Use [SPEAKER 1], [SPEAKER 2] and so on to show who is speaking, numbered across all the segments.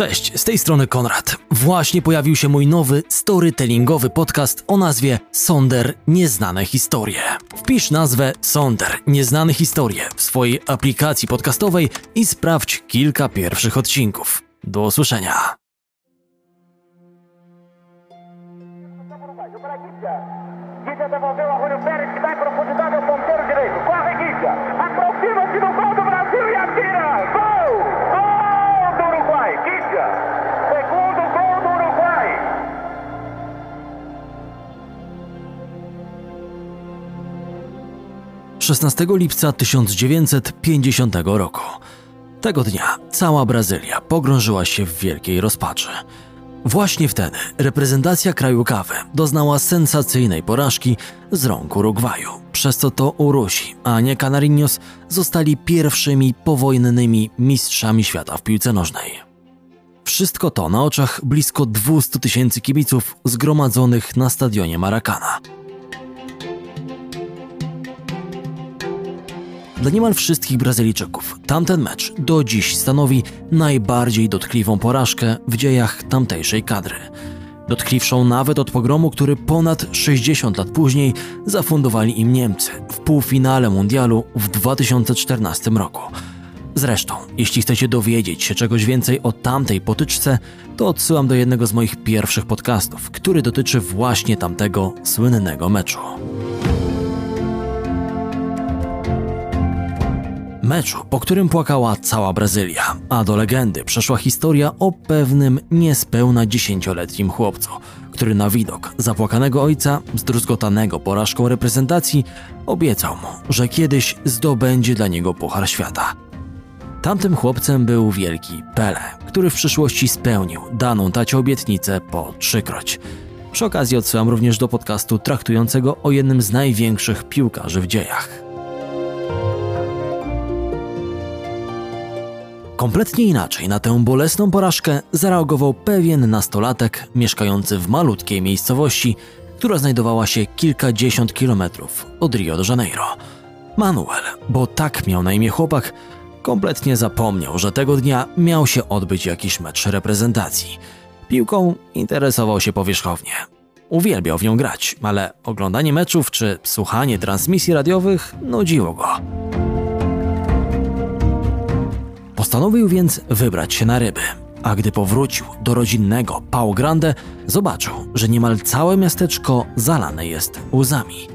[SPEAKER 1] Cześć, z tej strony Konrad. Właśnie pojawił się mój nowy storytellingowy podcast o nazwie Sonder Nieznane Historie. Wpisz nazwę Sonder Nieznane Historie w swojej aplikacji podcastowej i sprawdź kilka pierwszych odcinków. Do usłyszenia. 16 lipca 1950 roku. Tego dnia cała Brazylia pogrążyła się w wielkiej rozpaczy. Właśnie wtedy reprezentacja kraju kawy doznała sensacyjnej porażki z rąk Urugwaju, przez co to Urusi, a nie Canarinos zostali pierwszymi powojennymi mistrzami świata w piłce nożnej. Wszystko to na oczach blisko 200 tysięcy kibiców zgromadzonych na stadionie Maracana. Dla niemal wszystkich Brazylijczyków tamten mecz do dziś stanowi najbardziej dotkliwą porażkę w dziejach tamtejszej kadry. Dotkliwszą nawet od pogromu, który ponad 60 lat później zafundowali im Niemcy w półfinale mundialu w 2014 roku. Zresztą, jeśli chcecie dowiedzieć się czegoś więcej o tamtej potyczce, to odsyłam do jednego z moich pierwszych podcastów, który dotyczy właśnie tamtego słynnego meczu. Meczu, po którym płakała cała Brazylia, a do legendy przeszła historia o pewnym niespełna dziesięcioletnim chłopcu, który na widok zapłakanego ojca, zdruzgotanego porażką reprezentacji, obiecał mu, że kiedyś zdobędzie dla niego Puchar Świata. Tamtym chłopcem był wielki Pele, który w przyszłości spełnił daną tacie obietnicę po trzykroć. Przy okazji odsyłam również do podcastu traktującego o jednym z największych piłkarzy w dziejach. Kompletnie inaczej na tę bolesną porażkę zareagował pewien nastolatek mieszkający w malutkiej miejscowości, która znajdowała się kilkadziesiąt kilometrów od Rio de Janeiro. Manuel, bo tak miał na imię chłopak, kompletnie zapomniał, że tego dnia miał się odbyć jakiś mecz reprezentacji. Piłką interesował się powierzchownie. Uwielbiał w nią grać, ale oglądanie meczów czy słuchanie transmisji radiowych nudziło go. Postanowił więc wybrać się na ryby, a gdy powrócił do rodzinnego Pau Grande, zobaczył, że niemal całe miasteczko zalane jest łzami.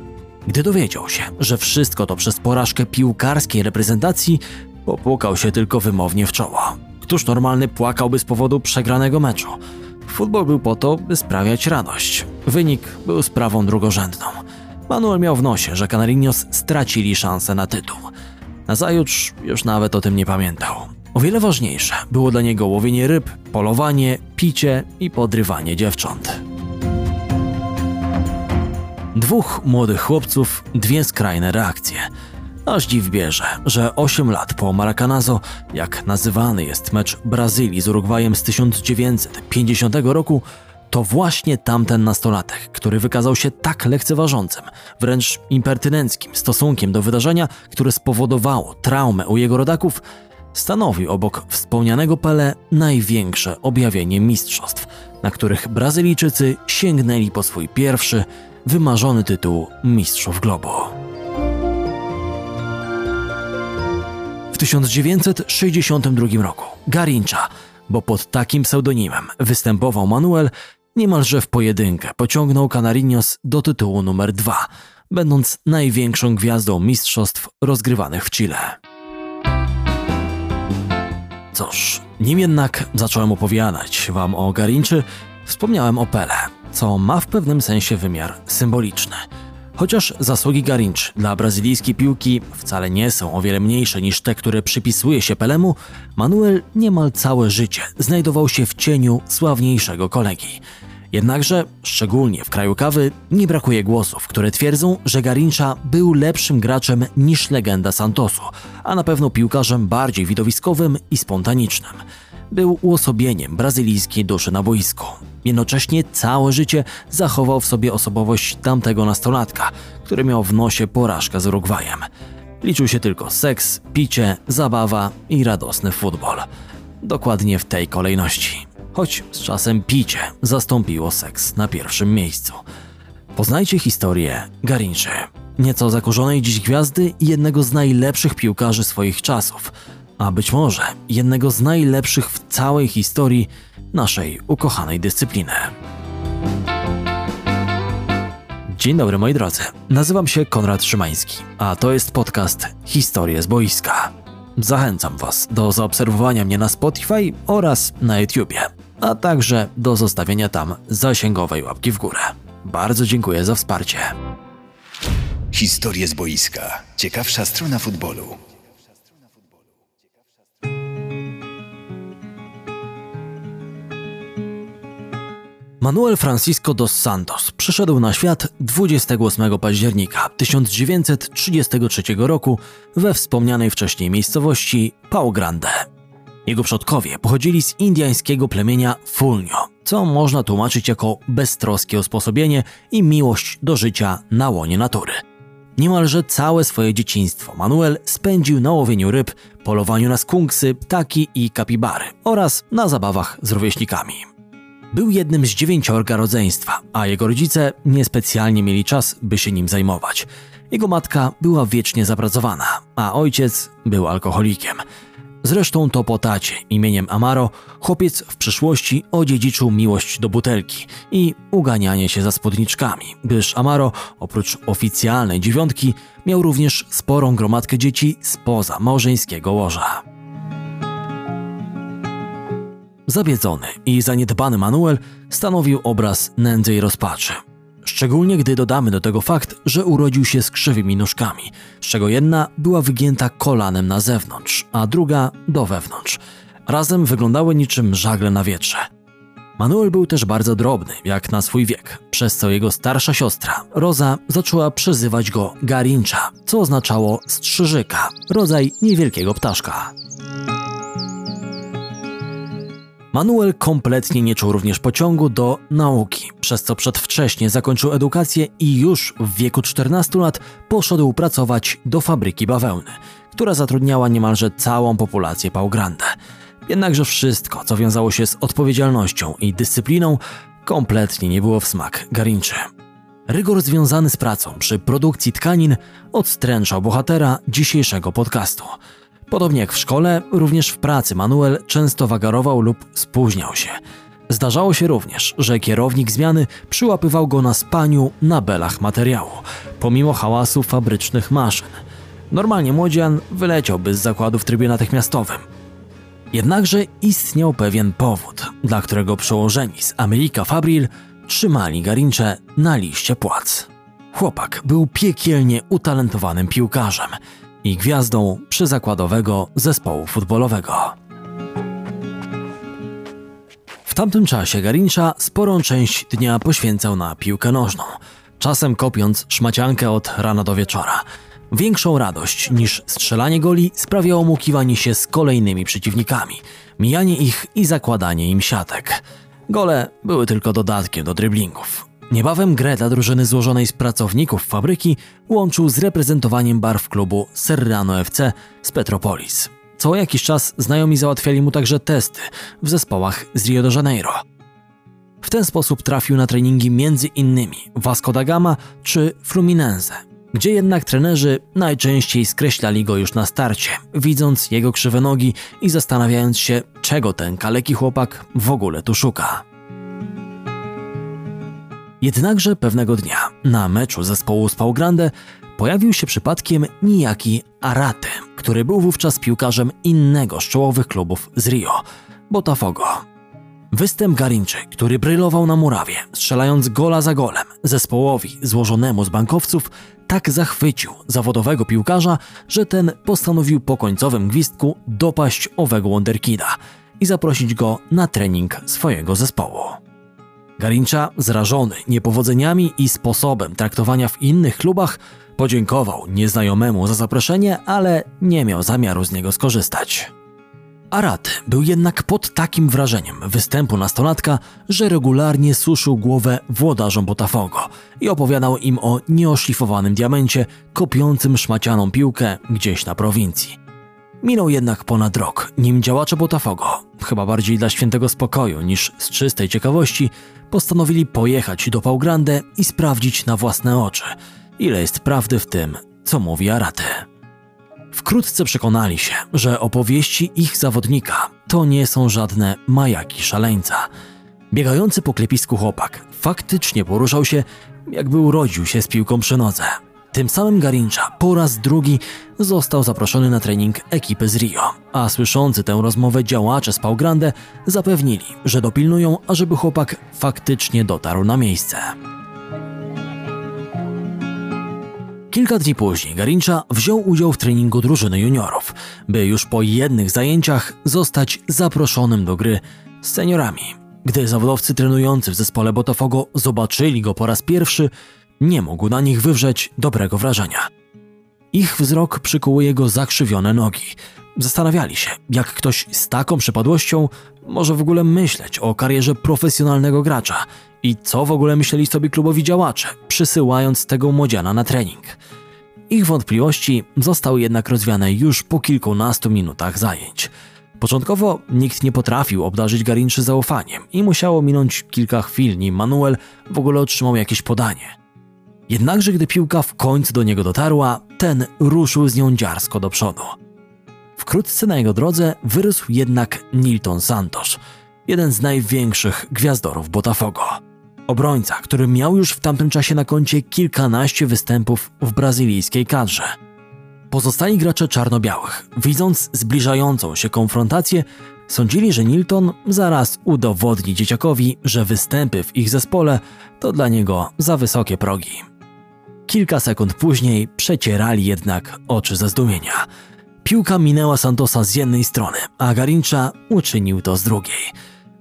[SPEAKER 1] Gdy dowiedział się, że wszystko to przez porażkę piłkarskiej reprezentacji, popłukał się tylko wymownie w czoło. Któż normalny płakałby z powodu przegranego meczu? Futbol był po to, by sprawiać radość. Wynik był sprawą drugorzędną. Manuel miał w nosie, że Canarinos stracili szansę na tytuł. Nazajutrz już nawet o tym nie pamiętał. O wiele ważniejsze było dla niego łowienie ryb, polowanie, picie i podrywanie dziewcząt. Dwóch młodych chłopców, dwie skrajne reakcje. Aż dziw bierze, że 8 lat po Maracanazo, jak nazywany jest mecz Brazylii z Urugwajem z 1950 roku, to właśnie tamten nastolatek, który wykazał się tak lekceważącym, wręcz impertynenckim stosunkiem do wydarzenia, które spowodowało traumę u jego rodaków, stanowi obok wspomnianego Pele największe objawienie mistrzostw, na których Brazylijczycy sięgnęli po swój pierwszy, wymarzony tytuł Mistrzów Globu. W 1962 roku Garincha, bo pod takim pseudonimem występował Manuel, niemalże w pojedynkę pociągnął Canarinos do tytułu numer dwa, będąc największą gwiazdą mistrzostw rozgrywanych w Chile. Cóż, nim jednak zacząłem opowiadać wam o Garinczy, wspomniałem o Pele, co ma w pewnym sensie wymiar symboliczny. Chociaż zasługi Garinch dla brazylijskiej piłki wcale nie są o wiele mniejsze niż te, które przypisuje się Pelemu, Manuel niemal całe życie znajdował się w cieniu sławniejszego kolegi. Jednakże, szczególnie w kraju kawy, nie brakuje głosów, które twierdzą, że Garincha był lepszym graczem niż legenda Santosu, a na pewno piłkarzem bardziej widowiskowym i spontanicznym. Był uosobieniem brazylijskiej duszy na boisku. Jednocześnie całe życie zachował w sobie osobowość tamtego nastolatka, który miał w nosie porażkę z Urugwajem. Liczył się tylko seks, picie, zabawa i radosny futbol. dokładnie w tej kolejności. Choć z czasem picie zastąpiło seks na pierwszym miejscu. Poznajcie historię Garinczy, nieco zakurzonej dziś gwiazdy i jednego z najlepszych piłkarzy swoich czasów, a być może jednego z najlepszych w całej historii naszej ukochanej dyscypliny. Dzień dobry moi drodzy, nazywam się Konrad Szymański, a to jest podcast Historie z boiska. Zachęcam Was do zaobserwowania mnie na Spotify oraz na YouTubie, a także do zostawienia tam zasięgowej łapki w górę. Bardzo dziękuję za wsparcie.
[SPEAKER 2] Historie z boiska. Ciekawsza strona futbolu.
[SPEAKER 1] Manuel Francisco dos Santos przyszedł na świat 28 października 1933 roku we wspomnianej wcześniej miejscowości Pau Grande. Jego przodkowie pochodzili z indiańskiego plemienia Fulnio, co można tłumaczyć jako beztroskie usposobienie i miłość do życia na łonie natury. Niemalże całe swoje dzieciństwo Manuel spędził na łowieniu ryb, polowaniu na skunksy, ptaki i kapibary oraz na zabawach z rówieśnikami. Był jednym z dziewięciorga rodzeństwa, a jego rodzice niespecjalnie mieli czas, by się nim zajmować. Jego matka była wiecznie zapracowana, a ojciec był alkoholikiem. Zresztą to po tacie imieniem Amaro chłopiec w przyszłości odziedziczył miłość do butelki i uganianie się za spódniczkami, gdyż Amaro oprócz oficjalnej dziewiątki miał również sporą gromadkę dzieci spoza małżeńskiego łoża. Zabiedzony i zaniedbany Manuel stanowił obraz nędzy i rozpaczy. Szczególnie gdy dodamy do tego fakt, że urodził się z krzywymi nóżkami, z czego jedna była wygięta kolanem na zewnątrz, a druga do wewnątrz. Razem wyglądały niczym żagle na wietrze. Manuel był też bardzo drobny, jak na swój wiek, przez co jego starsza siostra, Roza, zaczęła przezywać go Garincha, co oznaczało strzyżyka, rodzaj niewielkiego ptaszka. Manuel kompletnie nie czuł również pociągu do nauki, przez co przedwcześnie zakończył edukację i już w wieku 14 lat poszedł pracować do fabryki bawełny, która zatrudniała niemalże całą populację Pau Grande. Jednakże wszystko, co wiązało się z odpowiedzialnością i dyscypliną, kompletnie nie było w smak Garinczy. Rygor związany z pracą przy produkcji tkanin odstręczał bohatera dzisiejszego podcastu – Podobnie jak w szkole, również w pracy Manuel często wagarował lub spóźniał się. Zdarzało się również, że kierownik zmiany przyłapywał go na spaniu na belach materiału, pomimo hałasu fabrycznych maszyn. Normalnie młodzian wyleciałby z zakładu w trybie natychmiastowym. Jednakże istniał pewien powód, dla którego przełożeni z Amerika Fabril trzymali Garincze na liście płac. Chłopak był piekielnie utalentowanym piłkarzem – i gwiazdą przyzakładowego zespołu futbolowego. W tamtym czasie Garincha sporą część dnia poświęcał na piłkę nożną, czasem kopiąc szmaciankę od rana do wieczora. Większą radość niż strzelanie goli sprawiało mu kiwanie się z kolejnymi przeciwnikami, mijanie ich i zakładanie im siatek. Gole były tylko dodatkiem do driblingów. Niebawem grę dla drużyny złożonej z pracowników fabryki łączył z reprezentowaniem barw klubu Serrano FC z Petropolis. Co jakiś czas znajomi załatwiali mu także testy w zespołach z Rio de Janeiro. W ten sposób trafił na treningi między innymi Vasco da Gama czy Fluminense, gdzie jednak trenerzy najczęściej skreślali go już na starcie, widząc jego krzywe nogi i zastanawiając się, czego ten kaleki chłopak w ogóle tu szuka. Jednakże pewnego dnia na meczu zespołu z Pau Grande pojawił się przypadkiem nijaki Arate, który był wówczas piłkarzem innego z czołowych klubów z Rio, Botafogo. Występ Garinczy, który brylował na murawie, strzelając gola za golem zespołowi złożonemu z bankowców, tak zachwycił zawodowego piłkarza, że ten postanowił po końcowym gwizdku dopaść owego Wonderkida i zaprosić go na trening swojego zespołu. Garincha, zrażony niepowodzeniami i sposobem traktowania w innych klubach, podziękował nieznajomemu za zaproszenie, ale nie miał zamiaru z niego skorzystać. Arat był jednak pod takim wrażeniem występu nastolatka, że regularnie suszył głowę włodarzom Botafogo i opowiadał im o nieoszlifowanym diamencie kopiącym szmacianą piłkę gdzieś na prowincji. Minął jednak ponad rok, nim działacze Botafogo, chyba bardziej dla świętego spokoju niż z czystej ciekawości, postanowili pojechać do Pau Grande i sprawdzić na własne oczy, ile jest prawdy w tym, co mówi Arate. Wkrótce przekonali się, że opowieści ich zawodnika to nie są żadne majaki szaleńca. Biegający po klepisku chłopak faktycznie poruszał się, jakby urodził się z piłką przy nodze. Tym samym Garincha po raz drugi został zaproszony na trening ekipy z Rio, a słyszący tę rozmowę działacze z Pau Grande zapewnili, że dopilnują, ażeby chłopak faktycznie dotarł na miejsce. Kilka dni później Garincha wziął udział w treningu drużyny juniorów, by już po jednych zajęciach zostać zaproszonym do gry z seniorami. Gdy zawodowcy trenujący w zespole Botafogo zobaczyli go po raz pierwszy, nie mógł na nich wywrzeć dobrego wrażenia. Ich wzrok przykuły jego zakrzywione nogi. Zastanawiali się, jak ktoś z taką przypadłością może w ogóle myśleć o karierze profesjonalnego gracza i co w ogóle myśleli sobie klubowi działacze, przysyłając tego młodziana na trening. Ich wątpliwości zostały jednak rozwiane już po kilkunastu minutach zajęć. Początkowo nikt nie potrafił obdarzyć Garinczy zaufaniem i musiało minąć kilka chwil, nim Manuel w ogóle otrzymał jakieś podanie. Jednakże gdy piłka w końcu do niego dotarła, ten ruszył z nią dziarsko do przodu. Wkrótce na jego drodze wyrósł jednak Nilton Santos, jeden z największych gwiazdorów Botafogo. Obrońca, który miał już w tamtym czasie na koncie kilkanaście występów w brazylijskiej kadrze. Pozostali gracze czarno-białych, widząc zbliżającą się konfrontację, sądzili, że Nilton zaraz udowodni dzieciakowi, że występy w ich zespole to dla niego za wysokie progi. Kilka sekund później przecierali jednak oczy ze zdumienia. Piłka minęła Santosa z jednej strony, a Garincha uczynił to z drugiej.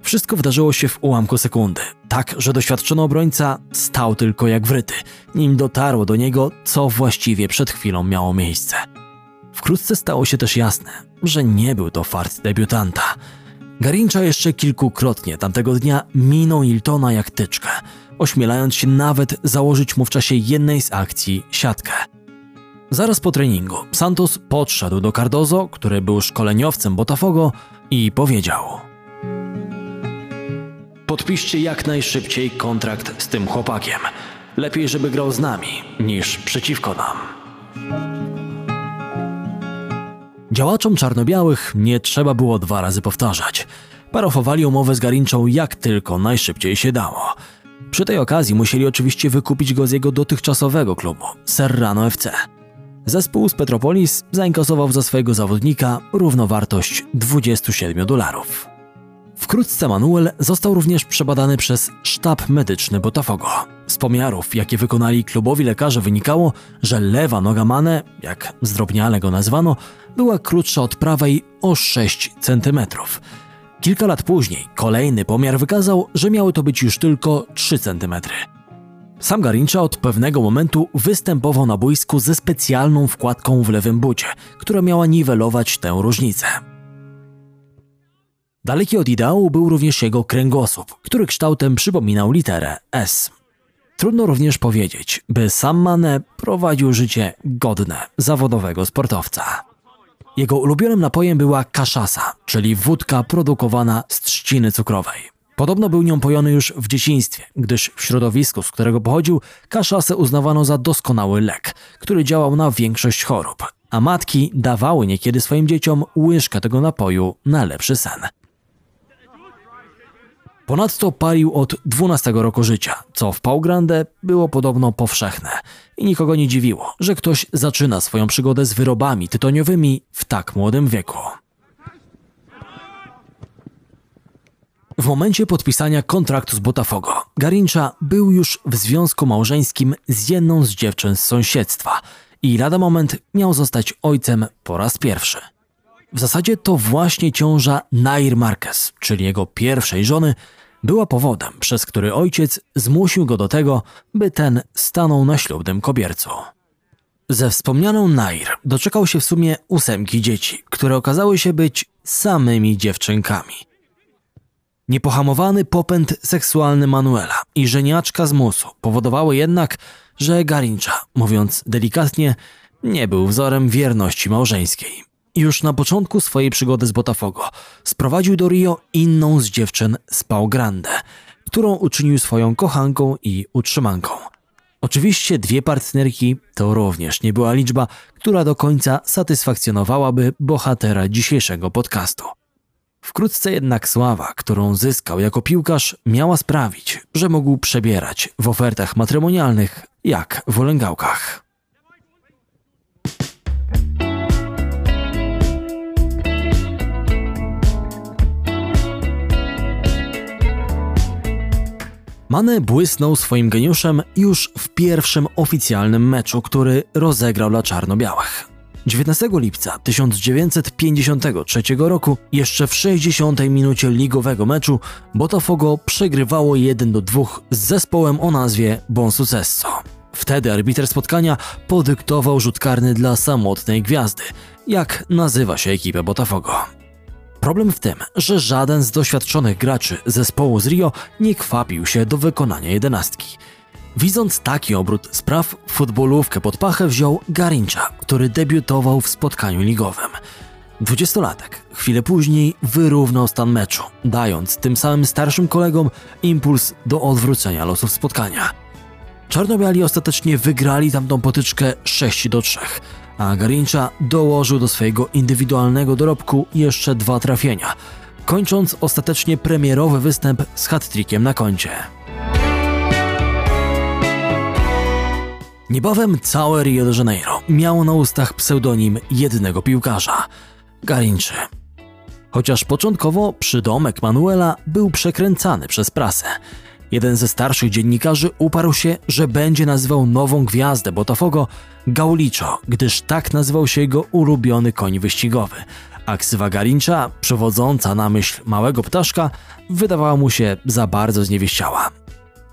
[SPEAKER 1] Wszystko wydarzyło się w ułamku sekundy, tak że doświadczony obrońca stał tylko jak wryty, nim dotarło do niego, co właściwie przed chwilą miało miejsce. Wkrótce stało się też jasne, że nie był to fart debiutanta. Garincha jeszcze kilkukrotnie tamtego dnia minął Hiltona jak tyczkę, ośmielając się nawet założyć mu w czasie jednej z akcji siatkę. Zaraz po treningu Santos podszedł do Cardozo, który był szkoleniowcem Botafogo i powiedział Podpiszcie jak najszybciej kontrakt z tym chłopakiem. Lepiej, żeby grał z nami, niż przeciwko nam. Działaczom czarno-białych nie trzeba było dwa razy powtarzać. Parofowali umowę z Garinczą jak tylko najszybciej się dało. Przy tej okazji musieli oczywiście wykupić go z jego dotychczasowego klubu, Serrano FC. Zespół z Petropolis zainkasował za swojego zawodnika równowartość 27 dolarów. Wkrótce Manuel został również przebadany przez sztab medyczny Botafogo. Z pomiarów, jakie wykonali klubowi lekarze, wynikało, że lewa noga Mane, jak zdrobniale go nazwano, była krótsza od prawej o 6 cm. Kilka lat później kolejny pomiar wykazał, że miały to być już tylko 3 cm. Sam Garincha od pewnego momentu występował na boisku ze specjalną wkładką w lewym bucie, która miała niwelować tę różnicę. Daleki od ideału był również jego kręgosłup, który kształtem przypominał literę S. Trudno również powiedzieć, by sam Mane prowadził życie godne zawodowego sportowca. Jego ulubionym napojem była kaszasa, czyli wódka produkowana z trzciny cukrowej. Podobno był nią pojony już w dzieciństwie, gdyż w środowisku, z którego pochodził, kaszasę uznawano za doskonały lek, który działał na większość chorób, a matki dawały niekiedy swoim dzieciom łyżkę tego napoju na lepszy sen. Ponadto palił od 12 roku życia, co w Pau Grande było podobno powszechne i nikogo nie dziwiło, że ktoś zaczyna swoją przygodę z wyrobami tytoniowymi w tak młodym wieku. W momencie podpisania kontraktu z Botafogo, Garincha był już w związku małżeńskim z jedną z dziewczyn z sąsiedztwa i lada moment miał zostać ojcem po raz pierwszy. W zasadzie to właśnie ciąża Nair Marquez, czyli jego pierwszej żony, była powodem, przez który ojciec zmusił go do tego, by ten stanął na ślubnym kobiercu. Ze wspomnianą Nair doczekał się w sumie ósemki dzieci, które okazały się być samymi dziewczynkami. Niepohamowany popęd seksualny Manuela i żeniaczka z musu powodowały jednak, że Garincha, mówiąc delikatnie, nie był wzorem wierności małżeńskiej. Już na początku swojej przygody z Botafogo sprowadził do Rio inną z dziewczyn z Pau Grande, którą uczynił swoją kochanką i utrzymanką. Oczywiście dwie partnerki to również nie była liczba, która do końca satysfakcjonowałaby bohatera dzisiejszego podcastu. Wkrótce jednak sława, którą zyskał jako piłkarz, miała sprawić, że mógł przebierać w ofertach matrymonialnych jak w olęgałkach. Mane błysnął swoim geniuszem już w pierwszym oficjalnym meczu, który rozegrał dla czarno-białych. 19 lipca 1953 roku, jeszcze w 60 minucie ligowego meczu, Botafogo przegrywało 1 do 2 z zespołem o nazwie Bon Sucesso. Wtedy arbiter spotkania podyktował rzut karny dla samotnej gwiazdy, jak nazywa się ekipę Botafogo. Problem w tym, że żaden z doświadczonych graczy zespołu z Rio nie kwapił się do wykonania jedenastki. Widząc taki obrót spraw, futbolówkę pod pachę wziął Garincha, który debiutował w spotkaniu ligowym. Dwudziestolatek chwilę później wyrównał stan meczu, dając tym samym starszym kolegom impuls do odwrócenia losów spotkania. Czarnobiali ostatecznie wygrali tamtą potyczkę 6 do 3, a Garincha dołożył do swojego indywidualnego dorobku jeszcze dwa trafienia, kończąc ostatecznie premierowy występ z hat-trickiem na koncie. Niebawem całe Rio de Janeiro miało na ustach pseudonim jednego piłkarza Garinczy. Chociaż początkowo przydomek Manuela był przekręcany przez prasę, jeden ze starszych dziennikarzy uparł się, że będzie nazywał nową gwiazdę Botafogo Gaulicho, gdyż tak nazywał się jego ulubiony koń wyścigowy. A ksywa Garincha, przewodząca na myśl małego ptaszka, wydawała mu się za bardzo zniewieściała.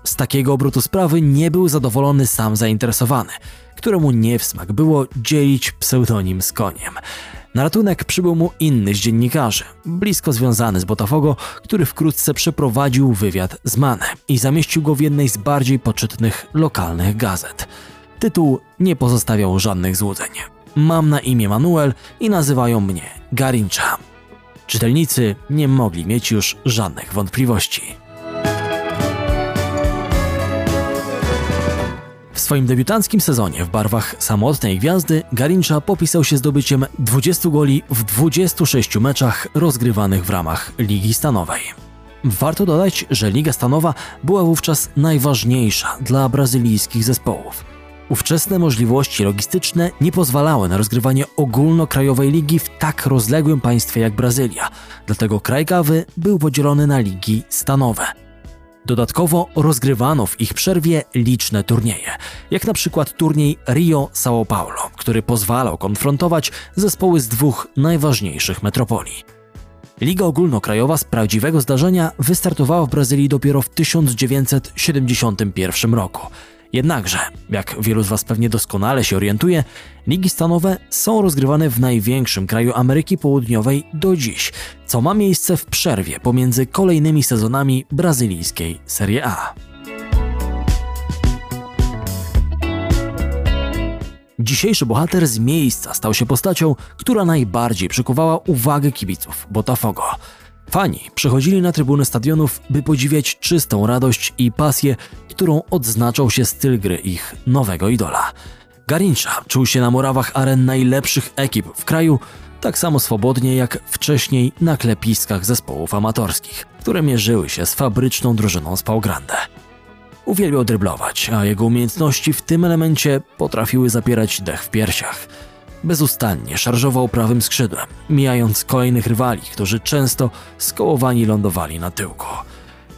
[SPEAKER 1] Z takiego obrotu sprawy nie był zadowolony sam zainteresowany, któremu nie w smak było dzielić pseudonim z koniem. Na ratunek przybył mu inny z dziennikarzy, blisko związany z Botafogo, który wkrótce przeprowadził wywiad z Mane i zamieścił go w jednej z bardziej poczytnych lokalnych gazet. Tytuł nie pozostawiał żadnych złudzeń. Mam na imię Manuel i nazywają mnie Garincha. Czytelnicy nie mogli mieć już żadnych wątpliwości. Swoim debiutanckim sezonie w barwach samotnej gwiazdy Garincha popisał się zdobyciem 20 goli w 26 meczach rozgrywanych w ramach Ligi Stanowej. Warto dodać, że Liga Stanowa była wówczas najważniejsza dla brazylijskich zespołów. Ówczesne możliwości logistyczne nie pozwalały na rozgrywanie ogólnokrajowej ligi w tak rozległym państwie jak Brazylia, dlatego kraj Gawy był podzielony na ligi stanowe – Dodatkowo rozgrywano w ich przerwie liczne turnieje, jak na przykład turniej Rio São Paulo, który pozwalał konfrontować zespoły z dwóch najważniejszych metropolii. Liga Ogólnokrajowa z prawdziwego zdarzenia wystartowała w Brazylii dopiero w 1971 roku Jednakże, jak wielu z Was pewnie doskonale się orientuje, ligi stanowe są rozgrywane w największym kraju Ameryki Południowej do dziś, co ma miejsce w przerwie pomiędzy kolejnymi sezonami brazylijskiej Serie A. Dzisiejszy bohater z miejsca stał się postacią, która najbardziej przykuwała uwagę kibiców Botafogo – Fani przychodzili na trybuny stadionów, by podziwiać czystą radość i pasję, którą odznaczał się styl gry ich nowego idola. Garincha czuł się na murawach aren najlepszych ekip w kraju, tak samo swobodnie jak wcześniej na klepiskach zespołów amatorskich, które mierzyły się z fabryczną drużyną z Grande. Uwielbiał dryblować, a jego umiejętności w tym elemencie potrafiły zapierać dech w piersiach – bezustannie szarżował prawym skrzydłem, mijając kolejnych rywali, którzy często skołowani lądowali na tyłku.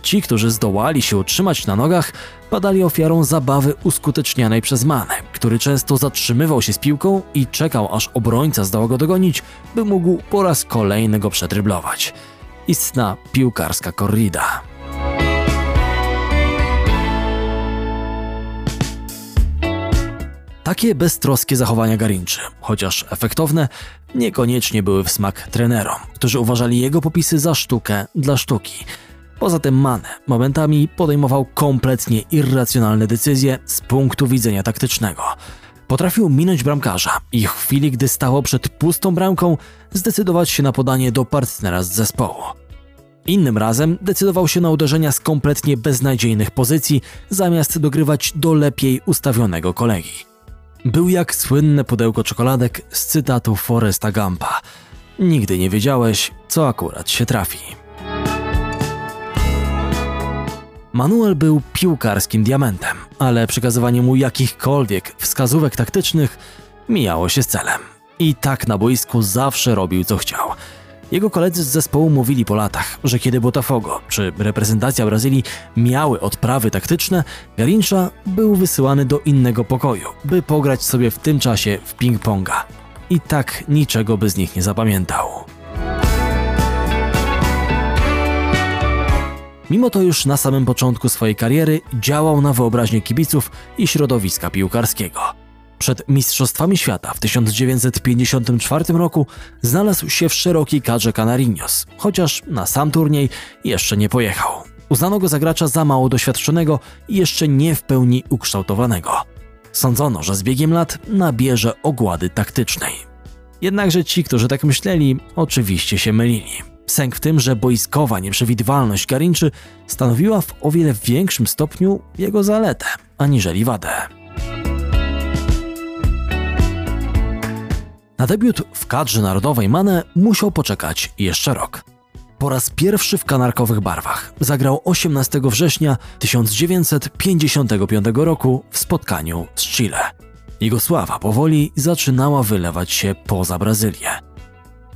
[SPEAKER 1] Ci, którzy zdołali się utrzymać na nogach, padali ofiarą zabawy uskutecznianej przez Manę, który często zatrzymywał się z piłką i czekał, aż obrońca zdoła go dogonić, by mógł po raz kolejny go przetryblować. Istna piłkarska korrida. Takie beztroskie zachowania Garinczy, chociaż efektowne, niekoniecznie były w smak trenerom, którzy uważali jego popisy za sztukę dla sztuki. Poza tym Mane momentami podejmował kompletnie irracjonalne decyzje z punktu widzenia taktycznego. Potrafił minąć bramkarza i w chwili, gdy stało przed pustą bramką, zdecydować się na podanie do partnera z zespołu. Innym razem decydował się na uderzenia z kompletnie beznadziejnych pozycji, zamiast dogrywać do lepiej ustawionego kolegi. Był jak słynne pudełko czekoladek z cytatu Foresta Gampa. Nigdy nie wiedziałeś, co akurat się trafi. Manuel był piłkarskim diamentem, ale przekazywanie mu jakichkolwiek wskazówek taktycznych mijało się z celem. I tak na boisku zawsze robił co chciał. Jego koledzy z zespołu mówili po latach, że kiedy Botafogo czy reprezentacja Brazylii miały odprawy taktyczne, Garincha był wysyłany do innego pokoju, by pograć sobie w tym czasie w ping-ponga. I tak niczego by z nich nie zapamiętał. Mimo to już na samym początku swojej kariery działał na wyobraźnię kibiców i środowiska piłkarskiego. Przed Mistrzostwami Świata w 1954 roku znalazł się w szerokiej kadrze Canarinos, chociaż na sam turniej jeszcze nie pojechał. Uznano go za gracza za mało doświadczonego i jeszcze nie w pełni ukształtowanego. Sądzono, że z biegiem lat nabierze ogłady taktycznej. Jednakże ci, którzy tak myśleli, oczywiście się mylili. Sęk w tym, że boiskowa nieprzewidywalność Garinczy stanowiła w o wiele większym stopniu jego zaletę, aniżeli wadę. Na debiut w kadrze narodowej Mane musiał poczekać jeszcze rok. Po raz pierwszy w kanarkowych barwach zagrał 18 września 1955 roku w spotkaniu z Chile. Jego sława powoli zaczynała wylewać się poza Brazylię.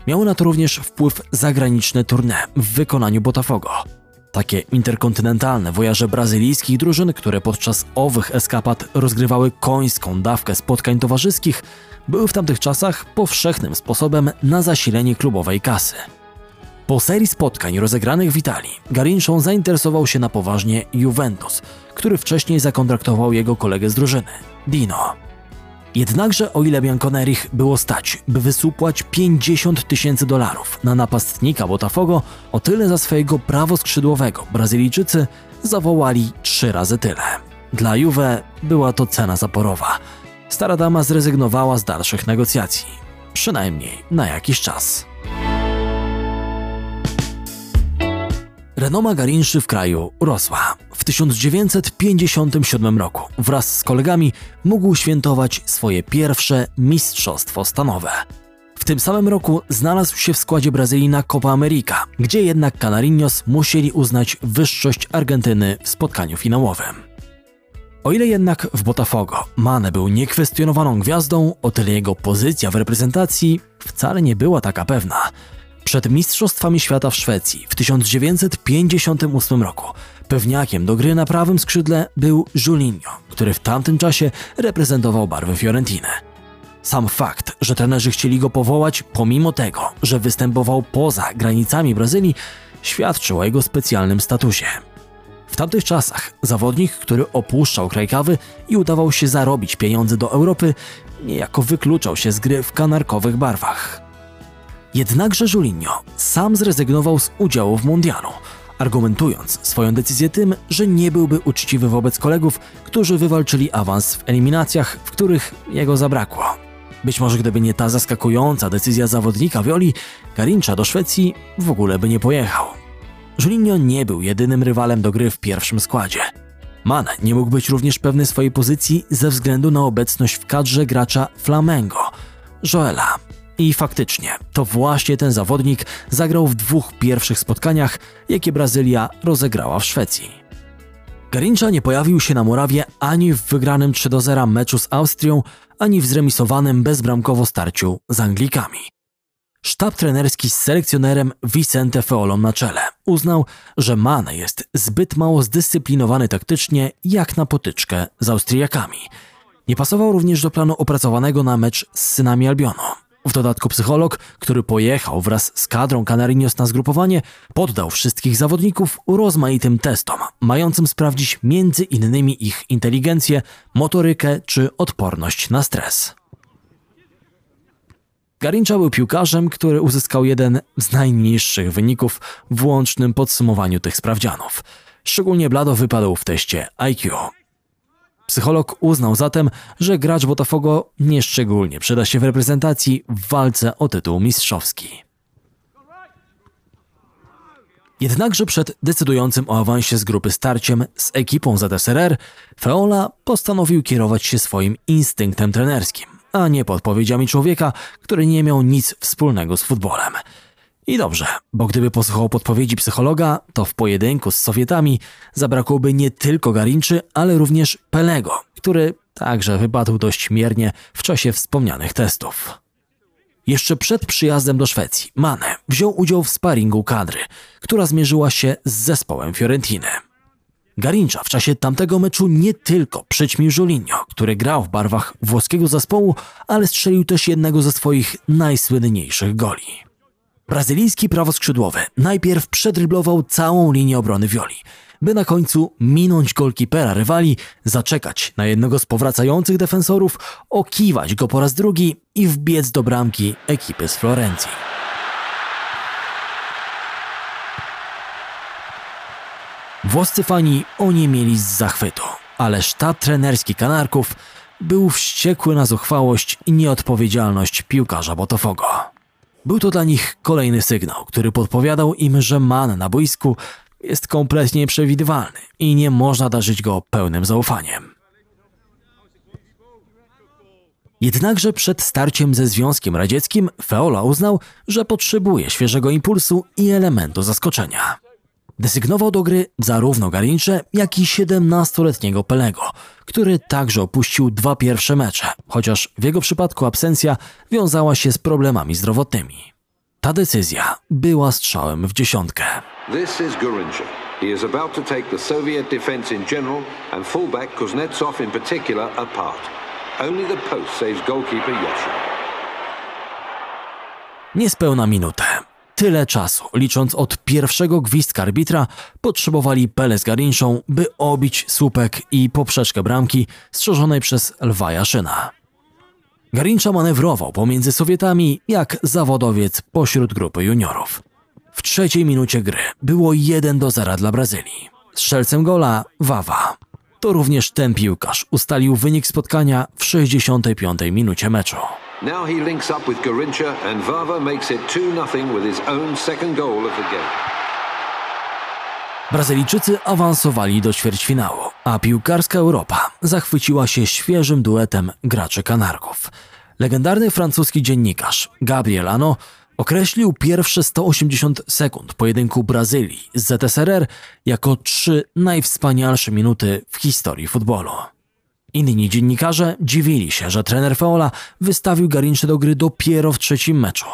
[SPEAKER 1] Miały na to również wpływ zagraniczne tournée w wykonaniu Botafogo. Takie interkontynentalne wojaże brazylijskich drużyn, które podczas owych eskapad rozgrywały końską dawkę spotkań towarzyskich, były w tamtych czasach powszechnym sposobem na zasilenie klubowej kasy. Po serii spotkań rozegranych w Italii, Garinczą zainteresował się na poważnie Juventus, który wcześniej zakontraktował jego kolegę z drużyny, Dino. Jednakże o ile Bianconerich było stać, by wysupłać 50 tysięcy dolarów na napastnika Botafogo, o tyle za swojego prawoskrzydłowego Brazylijczycy zawołali trzy razy tyle. Dla Juve była to cena zaporowa. Stara dama zrezygnowała z dalszych negocjacji, przynajmniej na jakiś czas. Renoma Garinszy w kraju rosła. W 1957 roku wraz z kolegami mógł świętować swoje pierwsze mistrzostwo stanowe. W tym samym roku znalazł się w składzie Brazylii na Copa America, gdzie jednak Canarinos musieli uznać wyższość Argentyny w spotkaniu finałowym. O ile jednak w Botafogo Mane był niekwestionowaną gwiazdą, o tyle jego pozycja w reprezentacji wcale nie była taka pewna – przed Mistrzostwami Świata w Szwecji w 1958 roku pewniakiem do gry na prawym skrzydle był Julinho, który w tamtym czasie reprezentował barwy Fiorentiny. Sam fakt, że trenerzy chcieli go powołać, pomimo tego, że występował poza granicami Brazylii, świadczył o jego specjalnym statusie. W tamtych czasach zawodnik, który opuszczał kraj kawy i udawał się zarobić pieniądze do Europy, niejako wykluczał się z gry w kanarkowych barwach. Jednakże Julinho sam zrezygnował z udziału w mundialu, argumentując swoją decyzję tym, że nie byłby uczciwy wobec kolegów, którzy wywalczyli awans w eliminacjach, w których jego zabrakło. Być może gdyby nie ta zaskakująca decyzja zawodnika Violi, Garincha do Szwecji w ogóle by nie pojechał. Julinho nie był jedynym rywalem do gry w pierwszym składzie. Man nie mógł być również pewny swojej pozycji ze względu na obecność w kadrze gracza Flamengo, Joela, i faktycznie, to właśnie ten zawodnik zagrał w dwóch pierwszych spotkaniach, jakie Brazylia rozegrała w Szwecji. Garincha nie pojawił się na murawie ani w wygranym 3 do 0 meczu z Austrią, ani w zremisowanym bezbramkowo starciu z Anglikami. Sztab trenerski z selekcjonerem Vicente Feolą na czele uznał, że Mane jest zbyt mało zdyscyplinowany taktycznie jak na potyczkę z Austriakami. Nie pasował również do planu opracowanego na mecz z synami Albionu. W dodatku psycholog, który pojechał wraz z kadrą Canarinos na zgrupowanie, poddał wszystkich zawodników rozmaitym testom, mającym sprawdzić między innymi ich inteligencję, motorykę czy odporność na stres. Garincha był piłkarzem, który uzyskał jeden z najniższych wyników w łącznym podsumowaniu tych sprawdzianów. Szczególnie blado wypadł w teście IQ. Psycholog uznał zatem, że gracz Botafogo nieszczególnie przyda się w reprezentacji w walce o tytuł mistrzowski. Jednakże przed decydującym o awansie z grupy starciem z ekipą ZSRR, Feola postanowił kierować się swoim instynktem trenerskim, a nie podpowiedziami człowieka, który nie miał nic wspólnego z futbolem. I dobrze, bo gdyby posłuchał podpowiedzi psychologa, to w pojedynku z Sowietami zabrakłoby nie tylko Garinczy, ale również Pelego, który także wypadł dość miernie w czasie wspomnianych testów. Jeszcze przed przyjazdem do Szwecji Mane wziął udział w sparingu kadry, która zmierzyła się z zespołem Fiorentiny. Garincza w czasie tamtego meczu nie tylko przyćmił Jolinio, który grał w barwach włoskiego zespołu, ale strzelił też jednego ze swoich najsłynniejszych goli. Brazylijski prawoskrzydłowy najpierw przedryblował całą linię obrony Violi, by na końcu minąć golkipera rywali, zaczekać na jednego z powracających defensorów, okiwać go po raz drugi i wbiec do bramki ekipy z Florencji. Włoscy fani oniemieli z zachwytu, ale sztab trenerski Kanarków był wściekły na zuchwałość i nieodpowiedzialność piłkarza Botafogo. Był to dla nich kolejny sygnał, który podpowiadał im, że man na boisku jest kompletnie przewidywalny i nie można darzyć go pełnym zaufaniem. Jednakże przed starciem ze Związkiem Radzieckim Feola uznał, że potrzebuje świeżego impulsu i elementu zaskoczenia. Desygnował do gry zarówno Garincze, jak i 17-letniego Pelego, który także opuścił dwa pierwsze mecze, chociaż w jego przypadku absencja wiązała się z problemami zdrowotnymi. Ta decyzja była strzałem w dziesiątkę.
[SPEAKER 3] This is Garincha. He is about to take the Soviet defense in general and fullback Kuznetsov in particular apart. Only the post saves goalkeeper Yoshin.
[SPEAKER 1] Niespełna minutę. Tyle czasu, licząc od pierwszego gwizdka arbitra, potrzebowali Pele z Garinszą, by obić słupek i poprzeczkę bramki strzeżonej przez Lwa Jaszyna. Garincza manewrował pomiędzy Sowietami jak zawodowiec pośród grupy juniorów. W trzeciej minucie gry było 1 do 0 dla Brazylii. Strzelcem gola Wawa. To również ten piłkarz ustalił wynik spotkania w 65 minucie meczu.
[SPEAKER 3] Now he links up with Garincha and Vava makes it 2-0 with his own second goal of the game.
[SPEAKER 1] Brazylijczycy awansowali do ćwierćfinału, a piłkarska Europa zachwyciła się świeżym duetem graczy Kanarków. Legendarny francuski dziennikarz Gabriel Ano określił pierwsze 180 sekund pojedynku Brazylii z ZSRR jako trzy najwspanialsze minuty w historii futbolu. Inni dziennikarze dziwili się, że trener Feola wystawił Garinczy do gry dopiero w trzecim meczu.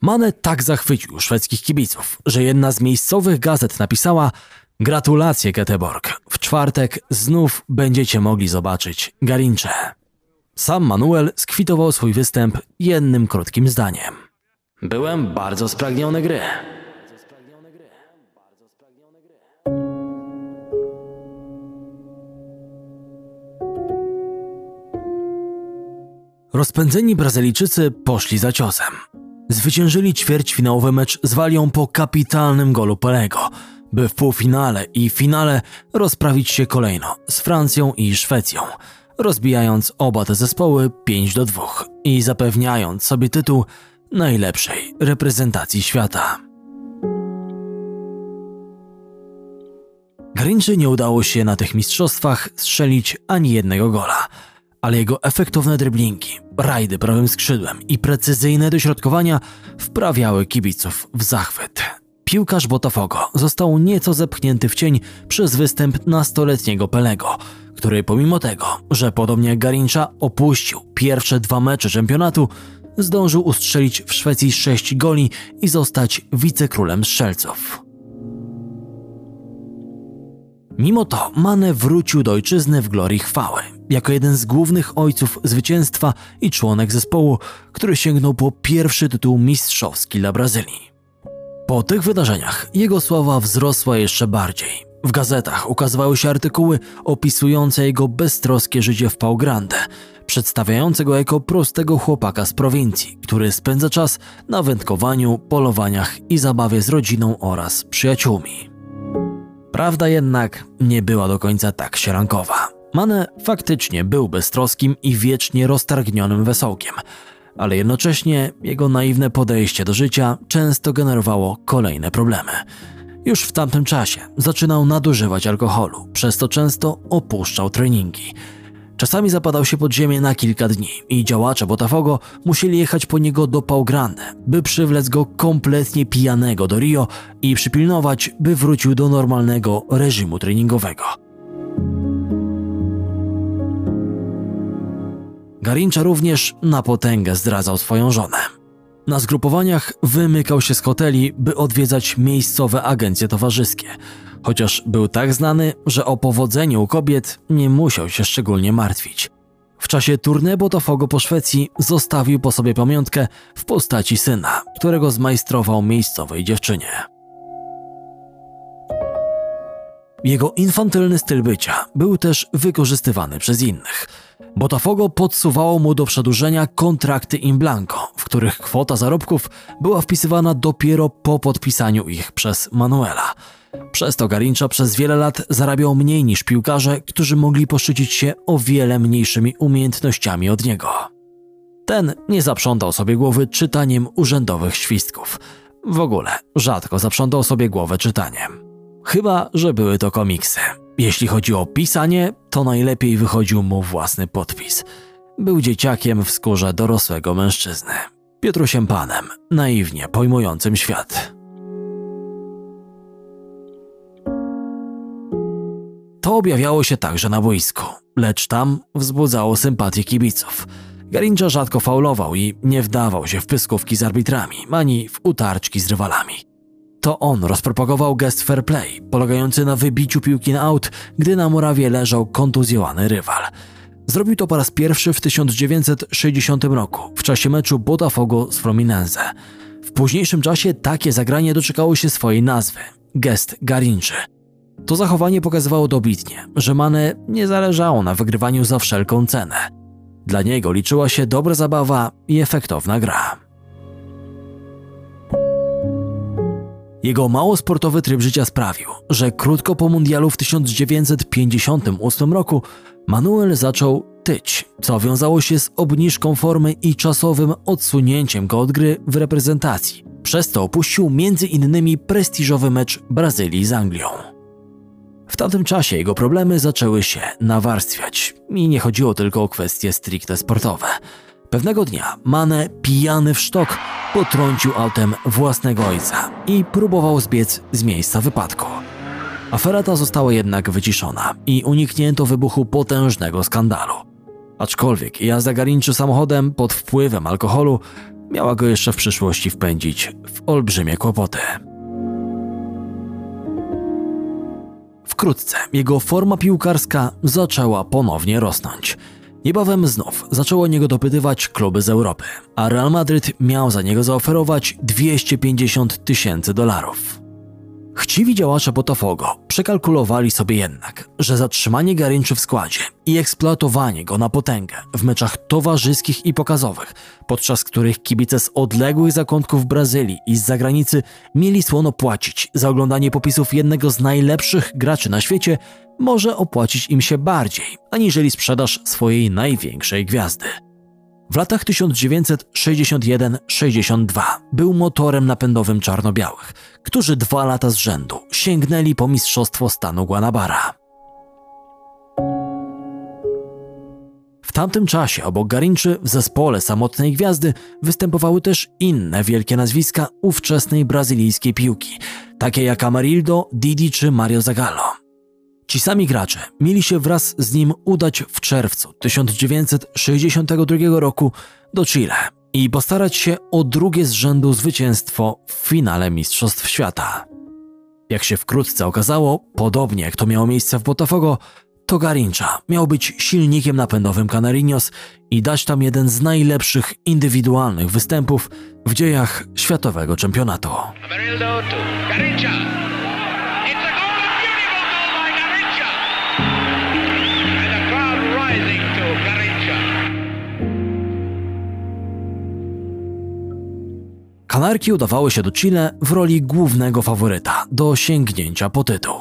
[SPEAKER 1] Mane tak zachwycił szwedzkich kibiców, że jedna z miejscowych gazet napisała Gratulacje Göteborg, w czwartek znów będziecie mogli zobaczyć Garincze. Sam Manuel skwitował swój występ jednym krótkim zdaniem. Byłem bardzo spragniony gry. Rozpędzeni Brazylijczycy poszli za ciosem. Zwyciężyli ćwierćfinałowy mecz z Walią po kapitalnym golu Pelego, by w półfinale i finale rozprawić się kolejno z Francją i Szwecją, rozbijając oba te zespoły 5 do 2 i zapewniając sobie tytuł najlepszej reprezentacji świata. Grinczy nie udało się na tych mistrzostwach strzelić ani jednego gola, ale jego efektowne driblingi, rajdy prawym skrzydłem i precyzyjne dośrodkowania wprawiały kibiców w zachwyt. Piłkarz Botafogo został nieco zepchnięty w cień przez występ nastoletniego Pelego, który pomimo tego, że podobnie jak Garincza opuścił pierwsze dwa mecze czempionatu, zdążył ustrzelić w Szwecji 6 goli i zostać wicekrólem strzelców. Mimo to Mane wrócił do ojczyzny w glorii chwały, jako jeden z głównych ojców zwycięstwa i członek zespołu, który sięgnął po pierwszy tytuł mistrzowski dla Brazylii. Po tych wydarzeniach jego sława wzrosła jeszcze bardziej. W gazetach ukazywały się artykuły opisujące jego beztroskie życie w Pau Grande, przedstawiające go jako prostego chłopaka z prowincji, który spędza czas na wędkowaniu, polowaniach i zabawie z rodziną oraz przyjaciółmi. Prawda jednak nie była do końca tak sierankowa. Mane faktycznie był beztroskim i wiecznie roztargnionym wesołkiem, ale jednocześnie jego naiwne podejście do życia często generowało kolejne problemy. Już w tamtym czasie zaczynał nadużywać alkoholu, przez to często opuszczał treningi. Czasami zapadał się pod ziemię na kilka dni i działacze Botafogo musieli jechać po niego do Pau Grande, by przywlec go kompletnie pijanego do Rio i przypilnować, by wrócił do normalnego reżimu treningowego. Garincha również na potęgę zdradzał swoją żonę. Na zgrupowaniach wymykał się z hoteli, by odwiedzać miejscowe agencje towarzyskie, chociaż był tak znany, że o powodzeniu kobiet nie musiał się szczególnie martwić. W czasie tournée Botafogo po Szwecji zostawił po sobie pamiątkę w postaci syna, którego zmajstrował miejscowej dziewczynie. Jego infantylny styl bycia był też wykorzystywany przez innych. Botafogo podsuwało mu do przedłużenia kontrakty in blanco, w których kwota zarobków była wpisywana dopiero po podpisaniu ich przez Manuela. Przez to Garincha przez wiele lat zarabiał mniej niż piłkarze, którzy mogli poszczycić się o wiele mniejszymi umiejętnościami od niego. Ten nie zaprzątał sobie głowy czytaniem urzędowych świstków. W ogóle rzadko zaprzątał sobie głowę czytaniem. Chyba, że były to komiksy. Jeśli chodzi o pisanie, to najlepiej wychodził mu własny podpis. Był dzieciakiem w skórze dorosłego mężczyzny. Piotrusiem Panem, naiwnie pojmującym świat. To objawiało się także na boisku, lecz tam wzbudzało sympatię kibiców. Garincha rzadko faulował i nie wdawał się w pyskówki z arbitrami, ani w utarczki z rywalami. To on rozpropagował gest fair play, polegający na wybiciu piłki na aut, gdy na murawie leżał kontuzjowany rywal. Zrobił to po raz pierwszy w 1960 roku, w czasie meczu Botafogo z Fluminense. W późniejszym czasie takie zagranie doczekało się swojej nazwy – gest Garinczy. To zachowanie pokazywało dobitnie, że Mane nie zależało na wygrywaniu za wszelką cenę. Dla niego liczyła się dobra zabawa i efektowna gra. Jego mało sportowy tryb życia sprawił, że krótko po mundialu w 1958 roku Manuel zaczął tyć, co wiązało się z obniżką formy i czasowym odsunięciem go od gry w reprezentacji. Przez to opuścił innymi prestiżowy mecz Brazylii z Anglią. W tamtym czasie jego problemy zaczęły się nawarstwiać i nie chodziło tylko o kwestie stricte sportowe. Pewnego dnia Mane, pijany w sztok, potrącił autem własnego ojca i próbował zbiec z miejsca wypadku. Afera ta została jednak wyciszona i uniknięto wybuchu potężnego skandalu. Aczkolwiek jazda Garinczy samochodem pod wpływem alkoholu miała go jeszcze w przyszłości wpędzić w olbrzymie kłopoty. Wkrótce jego forma piłkarska zaczęła ponownie rosnąć. Niebawem znów zaczęło niego dopytywać kluby z Europy, a Real Madryt miał za niego zaoferować 250 tysięcy dolarów. Chciwi działacze Botafogo przekalkulowali sobie jednak, że zatrzymanie Garinczy w składzie i eksploatowanie go na potęgę w meczach towarzyskich i pokazowych, podczas których kibice z odległych zakątków Brazylii i z zagranicy mieli słono płacić za oglądanie popisów jednego z najlepszych graczy na świecie, może opłacić im się bardziej, aniżeli sprzedaż swojej największej gwiazdy. W latach 1961-62 był motorem napędowym czarno-białych, którzy dwa lata z rzędu sięgnęli po mistrzostwo stanu Guanabara. W tamtym czasie obok Garinczy w zespole Samotnej Gwiazdy występowały też inne wielkie nazwiska ówczesnej brazylijskiej piłki, takie jak Amarildo, Didi czy Mario Zagallo. Ci sami gracze mieli się wraz z nim udać w czerwcu 1962 roku do Chile i postarać się o drugie z rzędu zwycięstwo w finale Mistrzostw Świata. Jak się wkrótce okazało, podobnie jak to miało miejsce w Botafogo, to Garincha miał być silnikiem napędowym Canarinos i dać tam jeden z najlepszych indywidualnych występów w dziejach światowego czempionatu. Kanarki udawały się do Chile w roli głównego faworyta do sięgnięcia po tytuł.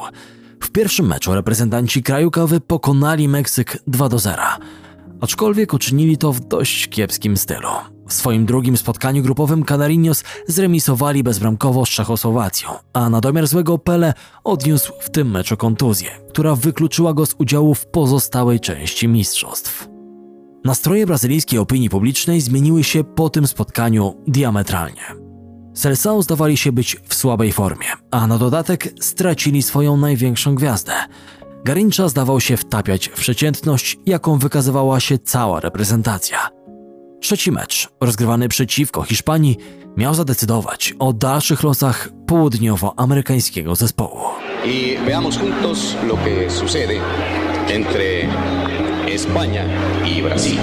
[SPEAKER 1] W pierwszym meczu reprezentanci kraju kawy pokonali Meksyk 2 do 0, aczkolwiek uczynili to w dość kiepskim stylu. W swoim drugim spotkaniu grupowym Canarinos zremisowali bezbramkowo z Czechosłowacją, a na domiar złego Pele odniósł w tym meczu kontuzję, która wykluczyła go z udziału w pozostałej części mistrzostw. Nastroje brazylijskiej opinii publicznej zmieniły się po tym spotkaniu diametralnie. Selsao zdawali się być w słabej formie, a na dodatek stracili swoją największą gwiazdę. Garincha zdawał się wtapiać w przeciętność, jaką wykazywała się cała reprezentacja. Trzeci mecz, rozgrywany przeciwko Hiszpanii, miał zadecydować o dalszych losach południowoamerykańskiego zespołu.
[SPEAKER 4] y veamos juntos lo que sucede entre España y Brasil.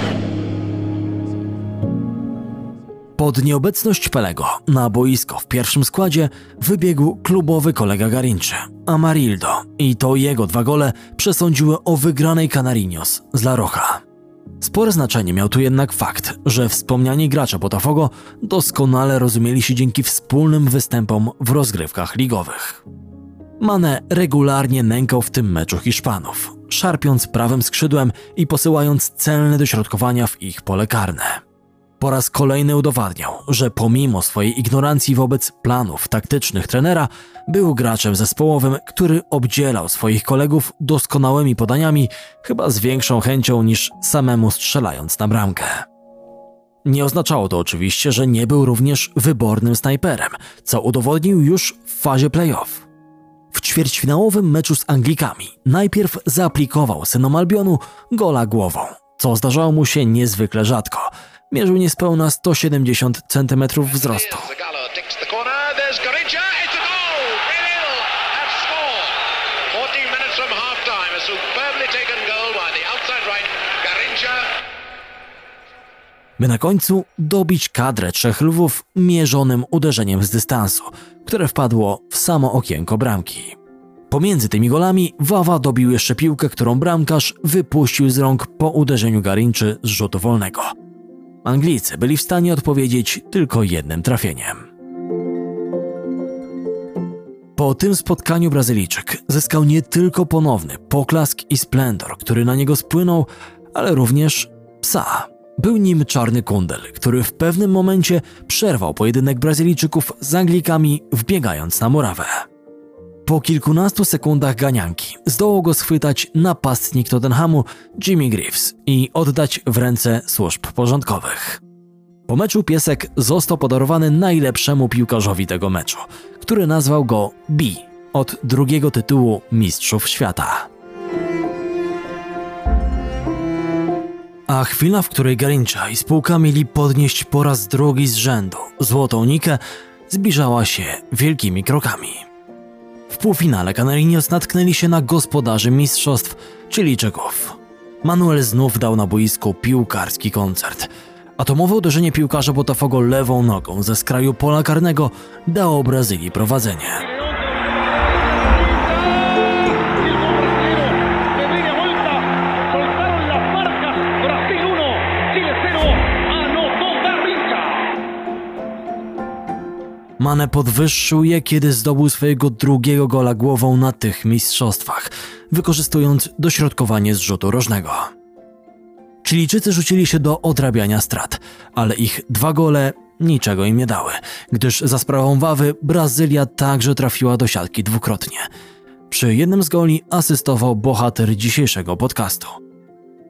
[SPEAKER 1] Pod nieobecność Pelego na boisko w pierwszym składzie wybiegł klubowy kolega Garinczy, Amarildo, i to jego dwa gole przesądziły o wygranej Canarinos z La Roja. Spore znaczenie miał tu jednak fakt, że wspomniani gracze Botafogo doskonale rozumieli się dzięki wspólnym występom w rozgrywkach ligowych. Mane regularnie nękał w tym meczu Hiszpanów, szarpiąc prawym skrzydłem i posyłając celne dośrodkowania w ich pole karne. Po raz kolejny udowadniał, że pomimo swojej ignorancji wobec planów taktycznych trenera, był graczem zespołowym, który obdzielał swoich kolegów doskonałymi podaniami, chyba z większą chęcią niż samemu strzelając na bramkę. Nie oznaczało to oczywiście, że nie był również wybornym snajperem, co udowodnił już w fazie playoff. W ćwierćfinałowym meczu z Anglikami najpierw zaaplikował synom Albionu gola głową, co zdarzało mu się niezwykle rzadko. Mierzył niespełna 170 cm wzrostu.
[SPEAKER 5] Zagallo takes the corner. There's Garincha. It's a goal. Brazil have scored. 14 minutes from half time. A superbly taken goal by the outside right. Garincha.
[SPEAKER 1] by na końcu dobić kadrę trzech lwów mierzonym uderzeniem z dystansu, które wpadło w samo okienko bramki. Pomiędzy tymi golami Wawa dobił jeszcze piłkę, którą bramkarz wypuścił z rąk po uderzeniu Garinczy z rzutu wolnego. Anglicy byli w stanie odpowiedzieć tylko jednym trafieniem. Po tym spotkaniu Brazylijczyk zyskał nie tylko ponowny poklask i splendor, który na niego spłynął, ale również psa. Był nim czarny kundel, który w pewnym momencie przerwał pojedynek Brazylijczyków z Anglikami, wbiegając na murawę. Po kilkunastu sekundach ganianki zdołał go schwytać napastnik Tottenhamu Jimmy Greaves i oddać w ręce służb porządkowych. Po meczu piesek został podarowany najlepszemu piłkarzowi tego meczu, który nazwał go B od drugiego tytułu Mistrzów Świata. A chwila, w której Garincha i spółka mieli podnieść po raz drugi z rzędu złotą nikę, zbliżała się wielkimi krokami. W półfinale Canarinos natknęli się na gospodarzy mistrzostw, czyli Czeków. Manuel znów dał na boisku piłkarski koncert. Atomowe uderzenie piłkarza Botafogo lewą nogą ze skraju pola karnego dało Brazylii prowadzenie. Mane podwyższył je, kiedy zdobył swojego drugiego gola głową na tych mistrzostwach, wykorzystując dośrodkowanie z rzutu rożnego. Chilijczycy rzucili się do odrabiania strat, ale ich dwa gole niczego im nie dały, gdyż za sprawą Wawy Brazylia także trafiła do siatki dwukrotnie. Przy jednym z goli asystował bohater dzisiejszego podcastu.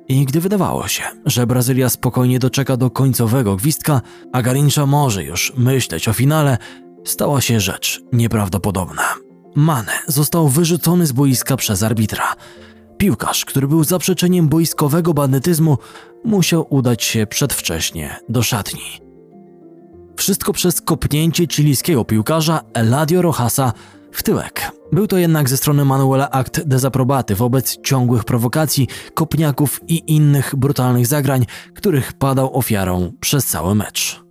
[SPEAKER 1] I gdy wydawało się, że Brazylia spokojnie doczeka do końcowego gwizdka, a Garincha może już myśleć o finale, stała się rzecz nieprawdopodobna. Mane został wyrzucony z boiska przez arbitra. Piłkarz, który był zaprzeczeniem boiskowego bandytyzmu, musiał udać się przedwcześnie do szatni. Wszystko przez kopnięcie chilijskiego piłkarza Eladio Rojasa w tyłek. Był to jednak ze strony Manuela akt dezaprobaty wobec ciągłych prowokacji, kopniaków i innych brutalnych zagrań, których padał ofiarą przez cały mecz.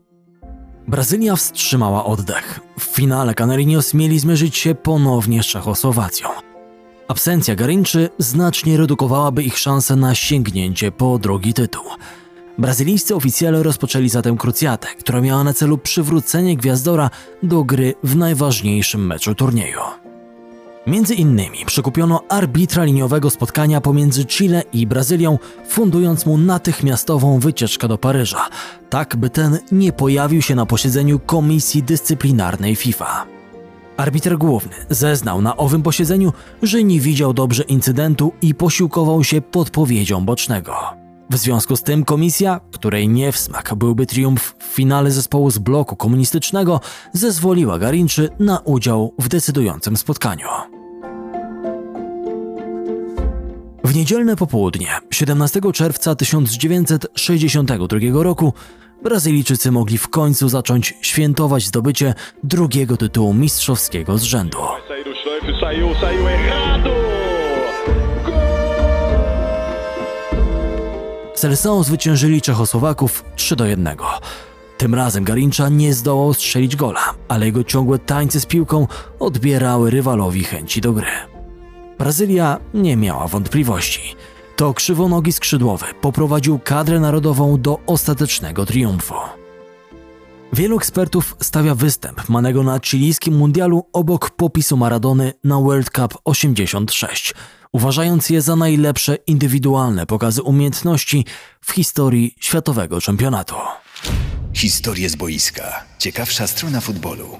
[SPEAKER 1] Brazylia wstrzymała oddech. W finale Canarinos mieli zmierzyć się ponownie z Czechosłowacją. Absencja Garinczy znacznie redukowałaby ich szanse na sięgnięcie po drugi tytuł. Brazylijscy oficjale rozpoczęli zatem krucjatę, która miała na celu przywrócenie Gwiazdora do gry w najważniejszym meczu turnieju. Między innymi przekupiono arbitra liniowego spotkania pomiędzy Chile i Brazylią, fundując mu natychmiastową wycieczkę do Paryża, tak by ten nie pojawił się na posiedzeniu Komisji Dyscyplinarnej FIFA. Arbiter główny zeznał na owym posiedzeniu, że nie widział dobrze incydentu i posiłkował się podpowiedzią bocznego. W związku z tym komisja, której nie w smak byłby triumf w finale zespołu z bloku komunistycznego, zezwoliła Garinczy na udział w decydującym spotkaniu. W niedzielne popołudnie 17 czerwca 1962 roku Brazylijczycy mogli w końcu zacząć świętować zdobycie drugiego tytułu mistrzowskiego z rzędu. Seleção zwyciężyli Czechosłowaków 3 do 1. Tym razem Garincza nie zdołał strzelić gola, ale jego ciągłe tańce z piłką odbierały rywalowi chęci do gry. Brazylia nie miała wątpliwości. To krzywonogi skrzydłowy poprowadził kadrę narodową do ostatecznego triumfu. Wielu ekspertów stawia występ Manego na chilijskim mundialu obok popisu Maradony na World Cup 86, uważając je za najlepsze indywidualne pokazy umiejętności w historii światowego czempionatu.
[SPEAKER 2] Historie z boiska. Ciekawsza strona futbolu.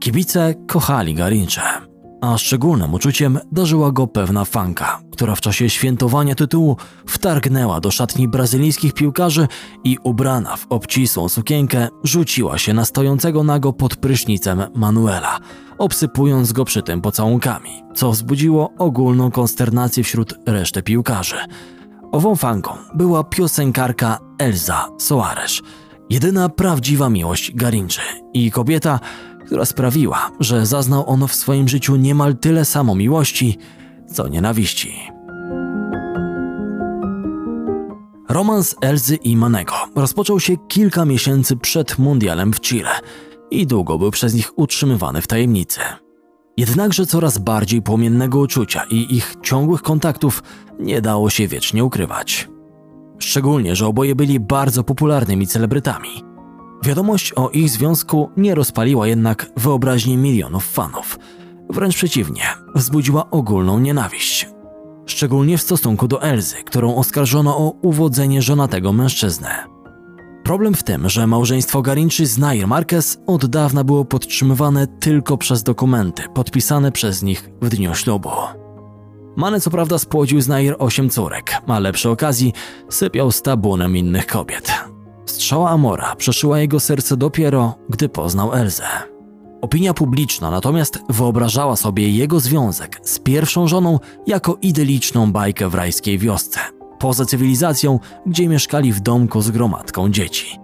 [SPEAKER 1] Kibice kochali Garincze, a szczególnym uczuciem darzyła go pewna fanka, która w czasie świętowania tytułu wtargnęła do szatni brazylijskich piłkarzy i ubrana w obcisłą sukienkę rzuciła się na stojącego nago pod prysznicem Manuela, obsypując go przy tym pocałunkami, co wzbudziło ogólną konsternację wśród reszty piłkarzy. Ową fanką była piosenkarka Elza Soares, jedyna prawdziwa miłość Garinczy i kobieta, która sprawiła, że zaznał on w swoim życiu niemal tyle samo miłości, co nienawiści. Romans Elzy i Manego rozpoczął się kilka miesięcy przed mundialem w Chile i długo był przez nich utrzymywany w tajemnicy. Jednakże coraz bardziej płomiennego uczucia i ich ciągłych kontaktów nie dało się wiecznie ukrywać. Szczególnie, że oboje byli bardzo popularnymi celebrytami. Wiadomość o ich związku nie rozpaliła jednak wyobraźni milionów fanów. Wręcz przeciwnie, wzbudziła ogólną nienawiść. Szczególnie w stosunku do Elzy, którą oskarżono o uwodzenie żonatego mężczyznę. Problem w tym, że małżeństwo Garinczy z Nair Marquez od dawna było podtrzymywane tylko przez dokumenty podpisane przez nich w dniu ślubu. Mane co prawda spłodził z Nair osiem córek, ale przy okazji sypiał z tabunem innych kobiet. Strzała Amora przeszyła jego serce dopiero, gdy poznał Elzę. Opinia publiczna natomiast wyobrażała sobie jego związek z pierwszą żoną jako idyliczną bajkę w rajskiej wiosce, poza cywilizacją, gdzie mieszkali w domku z gromadką dzieci.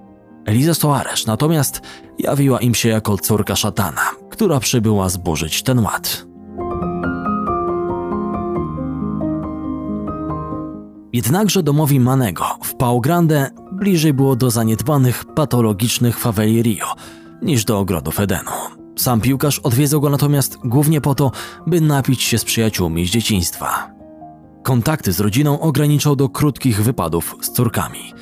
[SPEAKER 1] Eliza Soares natomiast jawiła im się jako córka szatana, która przybyła zburzyć ten ład. Jednakże domowi Manego w Pau Grande bliżej było do zaniedbanych, patologicznych faweli Rio niż do ogrodów Edenu. Sam piłkarz odwiedzał go natomiast głównie po to, by napić się z przyjaciółmi z dzieciństwa. Kontakty z rodziną ograniczał do krótkich wypadów z córkami.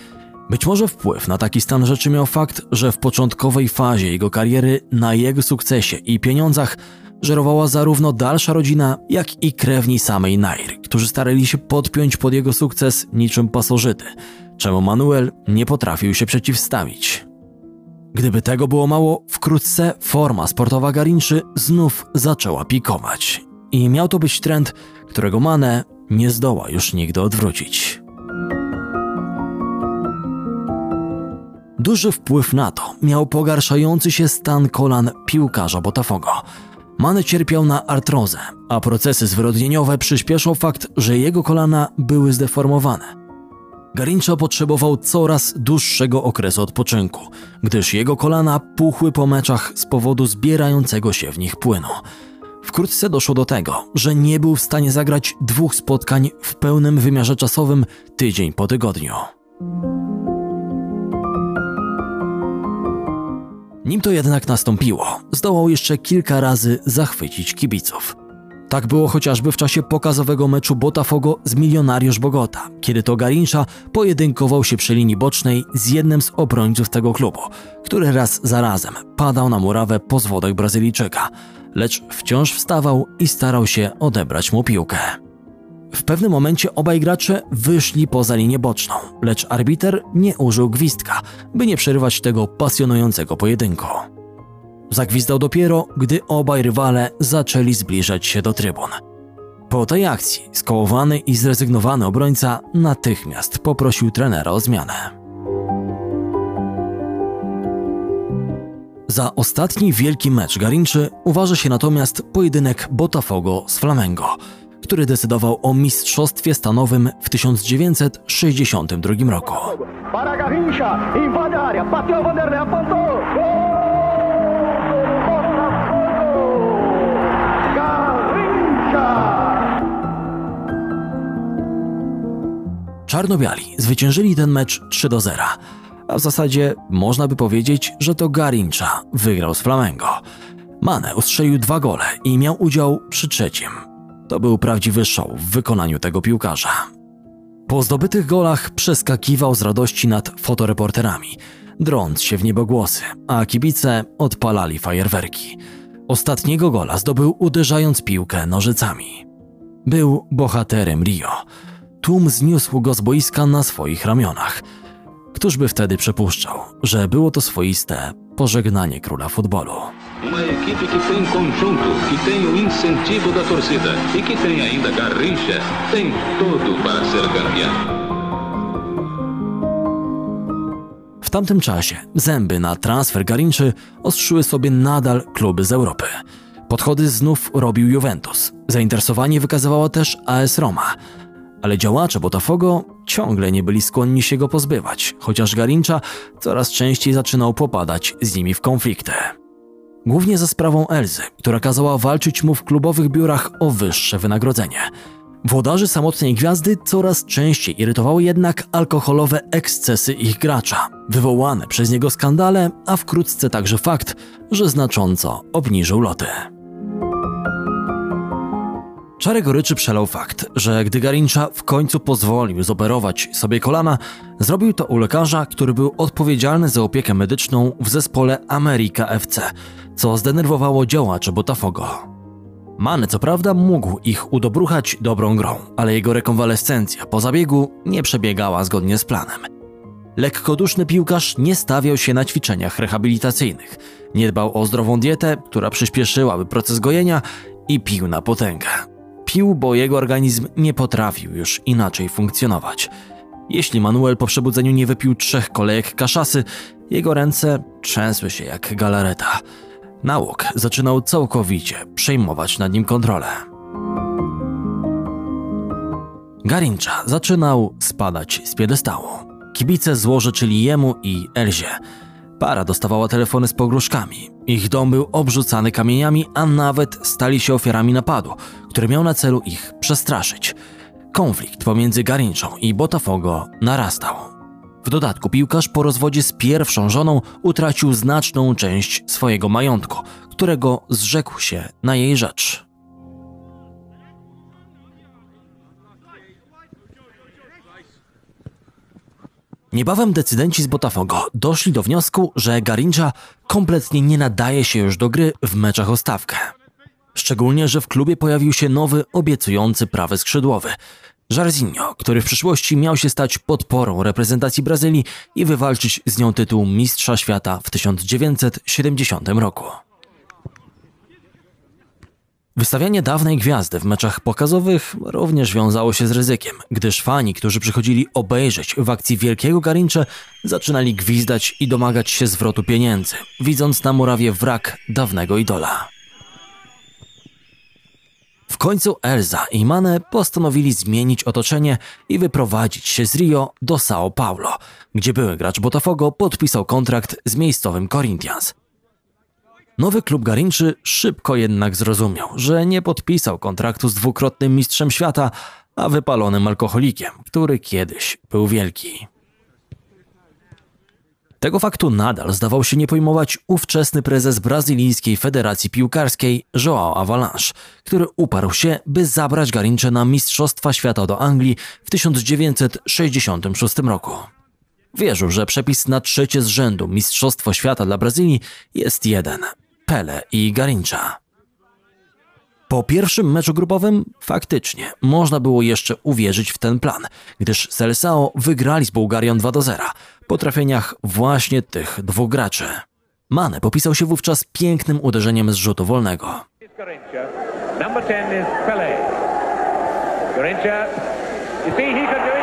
[SPEAKER 1] Być może wpływ na taki stan rzeczy miał fakt, że w początkowej fazie jego kariery na jego sukcesie i pieniądzach żerowała zarówno dalsza rodzina, jak i krewni samej Nair, którzy starali się podpiąć pod jego sukces niczym pasożyty, czemu Manuel nie potrafił się przeciwstawić. Gdyby tego było mało, wkrótce forma sportowa Garinczy znów zaczęła pikować. I miał to być trend, którego Mane nie zdoła już nigdy odwrócić. Duży wpływ na to miał pogarszający się stan kolan piłkarza Botafogo. Mane cierpiał na artrozę, a procesy zwyrodnieniowe przyspieszał fakt, że jego kolana były zdeformowane. Garincha potrzebował coraz dłuższego okresu odpoczynku, gdyż jego kolana puchły po meczach z powodu zbierającego się w nich płynu. Wkrótce doszło do tego, że nie był w stanie zagrać dwóch spotkań w pełnym wymiarze czasowym tydzień po tygodniu. Nim to jednak nastąpiło, zdołał jeszcze kilka razy zachwycić kibiców. Tak było chociażby w czasie pokazowego meczu Botafogo z Milionariusz Bogota, kiedy to Garincha pojedynkował się przy linii bocznej z jednym z obrońców tego klubu, który raz za razem padał na murawę po zwodach Brazylijczyka, lecz wciąż wstawał i starał się odebrać mu piłkę. W pewnym momencie obaj gracze wyszli poza linię boczną, lecz arbiter nie użył gwizdka, by nie przerywać tego pasjonującego pojedynku. Zagwizdał dopiero, gdy obaj rywale zaczęli zbliżać się do trybun. Po tej akcji skołowany i zrezygnowany obrońca natychmiast poprosił trenera o zmianę. Za ostatni wielki mecz Garinczy uważa się natomiast pojedynek Botafogo z Flamengo, który decydował o mistrzostwie stanowym w 1962 roku.
[SPEAKER 6] Para Garrincha, invade a.
[SPEAKER 1] Czarno-biali zwyciężyli ten mecz 3 do 0, a w zasadzie można by powiedzieć, że to Garincha wygrał z Flamengo. Mane ustrzelił dwa gole i miał udział przy trzecim. To był prawdziwy show w wykonaniu tego piłkarza. Po zdobytych golach przeskakiwał z radości nad fotoreporterami, drąc się w niebogłosy, a kibice odpalali fajerwerki. Ostatniego gola zdobył uderzając piłkę nożycami. Był bohaterem Rio. Tłum zniósł go z boiska na swoich ramionach. Któż by wtedy przypuszczał, że było to swoiste pożegnanie króla futbolu?
[SPEAKER 7] Uma equipe que tem conjunto, que tem o incentivo da torcida e que tem ainda Garrincha, tem tudo para ser campeão.
[SPEAKER 1] W tamtym czasie zęby na transfer Garinczy ostrzyły sobie nadal kluby z Europy. Podchody znów robił Juventus. Zainteresowanie wykazywała też AS Roma. Ale działacze Botafogo ciągle nie byli skłonni się go pozbywać, chociaż Garincha coraz częściej zaczynał popadać z nimi w konflikty. Głównie za sprawą Elzy, która kazała walczyć mu w klubowych biurach o wyższe wynagrodzenie. Włodarzy samotnej gwiazdy coraz częściej irytowały jednak alkoholowe ekscesy ich gracza, wywołane przez niego skandale, a wkrótce także fakt, że znacząco obniżył loty. Czarę goryczy przelał fakt, że gdy Garincha w końcu pozwolił zoperować sobie kolana, zrobił to u lekarza, który był odpowiedzialny za opiekę medyczną w zespole America FC, co zdenerwowało działaczy Botafogo. Mane co prawda mógł ich udobruchać dobrą grą, ale jego rekonwalescencja po zabiegu nie przebiegała zgodnie z planem. Lekkoduszny piłkarz nie stawiał się na ćwiczeniach rehabilitacyjnych, nie dbał o zdrową dietę, która przyspieszyłaby proces gojenia i pił na potęgę. Pił, bo jego organizm nie potrafił już inaczej funkcjonować. Jeśli Manuel po przebudzeniu nie wypił trzech kolejek kaszasy, jego ręce trzęsły się jak galareta. Nałóg zaczynał całkowicie przejmować nad nim kontrolę. Garincha zaczynał spadać z piedestału. Kibice złożyczyli jemu i Elzie. Para dostawała telefony z pogróżkami. Ich dom był obrzucany kamieniami, a nawet stali się ofiarami napadu, który miał na celu ich przestraszyć. Konflikt pomiędzy Garinczą i Botafogo narastał. W dodatku piłkarz po rozwodzie z pierwszą żoną utracił znaczną część swojego majątku, którego zrzekł się na jej rzecz. Niebawem decydenci z Botafogo doszli do wniosku, że Garincha kompletnie nie nadaje się już do gry w meczach o stawkę. Szczególnie, że w klubie pojawił się nowy, obiecujący prawy skrzydłowy. Jarzinho, który w przyszłości miał się stać podporą reprezentacji Brazylii i wywalczyć z nią tytuł Mistrza Świata w 1970 roku. Wystawianie dawnej gwiazdy w meczach pokazowych również wiązało się z ryzykiem, gdyż fani, którzy przychodzili obejrzeć w akcji wielkiego Garincze, zaczynali gwizdać i domagać się zwrotu pieniędzy, widząc na murawie wrak dawnego idola. W końcu Elza i Mane postanowili zmienić otoczenie i wyprowadzić się z Rio do São Paulo, gdzie były gracz Botafogo podpisał kontrakt z miejscowym Corinthians. Nowy klub Garinczy szybko jednak zrozumiał, że nie podpisał kontraktu z dwukrotnym mistrzem świata, a wypalonym alkoholikiem, który kiedyś był wielki. Tego faktu nadal zdawał się nie pojmować ówczesny prezes brazylijskiej Federacji Piłkarskiej João Avalanche, który uparł się, by zabrać Garincze na Mistrzostwa Świata do Anglii w 1966 roku. Wierzył, że przepis na trzecie z rzędu Mistrzostwo Świata dla Brazylii jest jeden – Pele i Garincha. Po pierwszym meczu grupowym faktycznie można było jeszcze uwierzyć w ten plan, gdyż Seleção wygrali z Bułgarią 2 do 0 po trafieniach właśnie tych dwóch graczy. Mane popisał się wówczas pięknym uderzeniem z rzutu wolnego.
[SPEAKER 6] Garincha. Number 10 is Pele. Garincha. You see, he can do it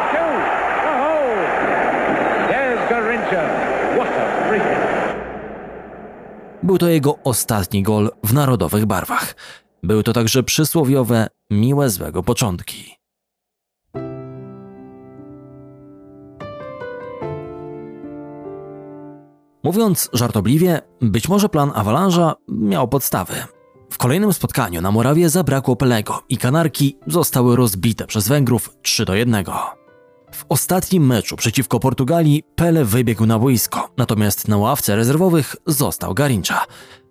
[SPEAKER 1] Był to jego ostatni gol w narodowych barwach. Były to także przysłowiowe, miłe złego początki. Mówiąc żartobliwie, być może plan Avalanche'a miał podstawy. W kolejnym spotkaniu na Morawie zabrakło Pelego i Kanarki zostały rozbite przez Węgrów 3 do 1. W ostatnim meczu przeciwko Portugalii Pele wybiegł na boisko, natomiast na ławce rezerwowych został Garincha.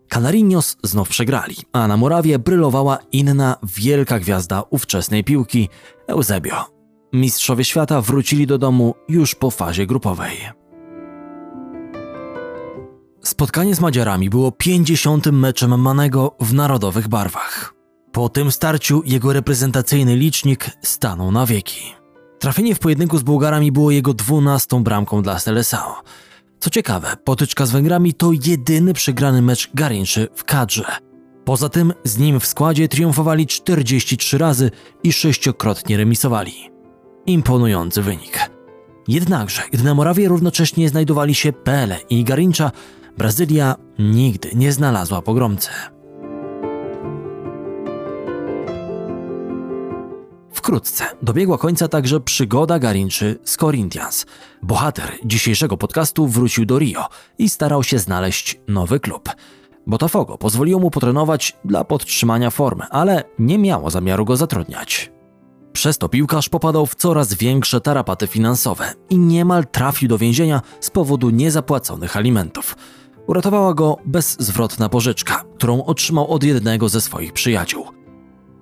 [SPEAKER 1] Canarinos znów przegrali, a na Morawie brylowała inna wielka gwiazda ówczesnej piłki Eusebio. Mistrzowie świata wrócili do domu już po fazie grupowej. Spotkanie z Madziarami było 50. meczem Manego w narodowych barwach. Po tym starciu jego reprezentacyjny licznik stanął na wieki. Trafienie w pojedynku z Bułgarami było jego 12 bramką dla Seleção. Co ciekawe, potyczka z Węgrami to jedyny przegrany mecz Garinczy w kadrze. Poza tym z nim w składzie triumfowali 43 razy i sześciokrotnie remisowali. Imponujący wynik. Jednakże, gdy na Morawie równocześnie znajdowali się Pele i Garincha, Brazylia nigdy nie znalazła pogromcy. Wkrótce dobiegła końca także przygoda Garinczy z Corinthians. Bohater dzisiejszego podcastu wrócił do Rio i starał się znaleźć nowy klub. Botafogo pozwoliło mu potrenować dla podtrzymania formy, ale nie miało zamiaru go zatrudniać. Przez to piłkarz popadał w coraz większe tarapaty finansowe i niemal trafił do więzienia z powodu niezapłaconych alimentów. Uratowała go bezzwrotna pożyczka, którą otrzymał od jednego ze swoich przyjaciół.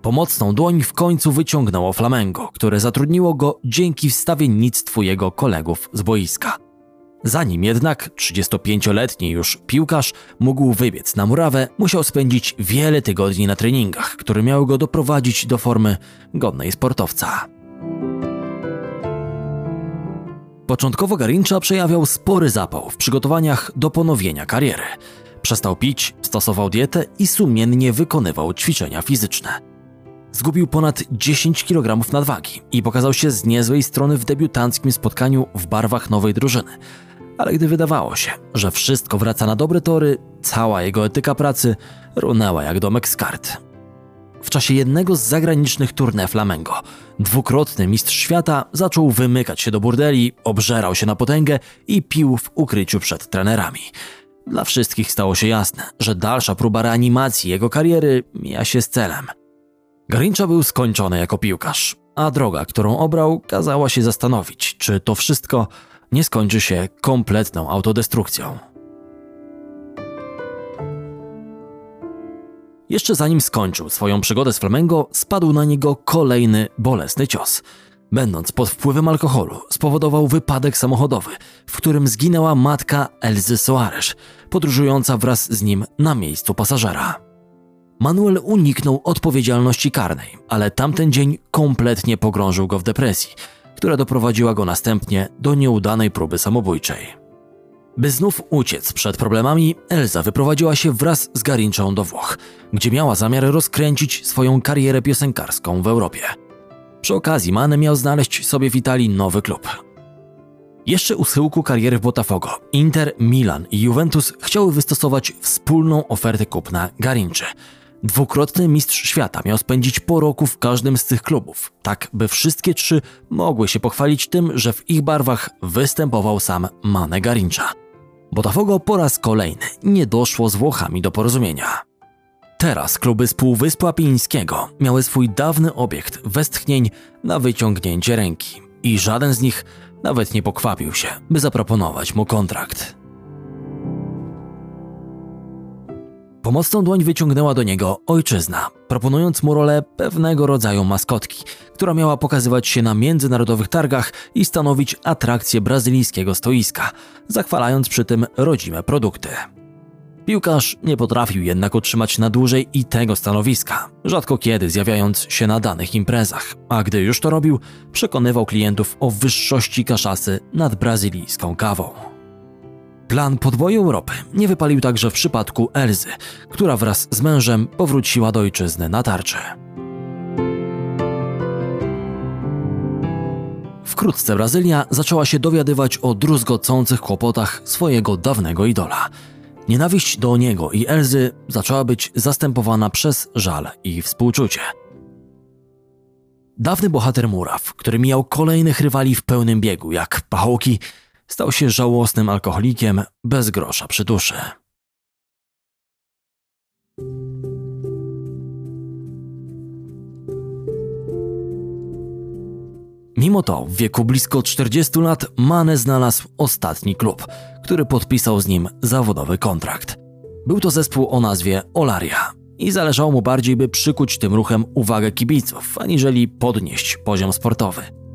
[SPEAKER 1] Pomocną dłoń w końcu wyciągnęło Flamengo, które zatrudniło go dzięki wstawiennictwu jego kolegów z boiska. Zanim jednak 35-letni już piłkarz mógł wybiec na murawę, musiał spędzić wiele tygodni na treningach, które miały go doprowadzić do formy godnej sportowca. Początkowo Garincha przejawiał spory zapał w przygotowaniach do ponowienia kariery. Przestał pić, stosował dietę i sumiennie wykonywał ćwiczenia fizyczne. Zgubił ponad 10 kg nadwagi i pokazał się z niezłej strony w debiutanckim spotkaniu w barwach nowej drużyny. Ale gdy wydawało się, że wszystko wraca na dobre tory, cała jego etyka pracy runęła jak domek z kart. W czasie jednego z zagranicznych tournée Flamengo dwukrotny mistrz świata zaczął wymykać się do burdeli, obżerał się na potęgę i pił w ukryciu przed trenerami. Dla wszystkich stało się jasne, że dalsza próba reanimacji jego kariery mija się z celem. Garincha był skończony jako piłkarz, a droga, którą obrał, kazała się zastanowić, czy to wszystko nie skończy się kompletną autodestrukcją. Jeszcze zanim skończył swoją przygodę z Flamengo, spadł na niego kolejny bolesny cios. Będąc pod wpływem alkoholu, spowodował wypadek samochodowy, w którym zginęła matka Elzy Soares, podróżująca wraz z nim na miejscu pasażera. Manuel uniknął odpowiedzialności karnej, ale tamten dzień kompletnie pogrążył go w depresji, która doprowadziła go następnie do nieudanej próby samobójczej. By znów uciec przed problemami, Elza wyprowadziła się wraz z Garinczą do Włoch, gdzie miała zamiar rozkręcić swoją karierę piosenkarską w Europie. Przy okazji Mane miał znaleźć sobie w Italii nowy klub. Jeszcze u schyłku kariery w Botafogo, Inter, Milan i Juventus chciały wystosować wspólną ofertę kupna Garinczy. Dwukrotny mistrz świata miał spędzić po roku w każdym z tych klubów, tak by wszystkie trzy mogły się pochwalić tym, że w ich barwach występował sam Mane Garincha. Botafogo po raz kolejny nie doszło z Włochami do porozumienia. Teraz kluby z Półwyspu Apińskiego miały swój dawny obiekt westchnień na wyciągnięcie ręki i żaden z nich nawet nie pokwapił się, by zaproponować mu kontrakt. Pomocną dłoń wyciągnęła do niego ojczyzna, proponując mu rolę pewnego rodzaju maskotki, która miała pokazywać się na międzynarodowych targach i stanowić atrakcję brazylijskiego stoiska, zachwalając przy tym rodzime produkty. Piłkarz nie potrafił jednak utrzymać na dłużej i tego stanowiska, rzadko kiedy zjawiając się na danych imprezach, a gdy już to robił, przekonywał klientów o wyższości kaszasy nad brazylijską kawą. Plan podboju Europy nie wypalił także w przypadku Elzy, która wraz z mężem powróciła do ojczyzny na tarczy. Wkrótce Brazylia zaczęła się dowiadywać o druzgocących kłopotach swojego dawnego idola. Nienawiść do niego i Elzy zaczęła być zastępowana przez żal i współczucie. Dawny bohater Muraw, który miał kolejnych rywali w pełnym biegu, jak pachołki, stał się żałosnym alkoholikiem bez grosza przy duszy. Mimo to w wieku blisko 40 lat Mane znalazł ostatni klub, który podpisał z nim zawodowy kontrakt. Był to zespół o nazwie Olaria i zależało mu bardziej, by przykuć tym ruchem uwagę kibiców, aniżeli podnieść poziom sportowy.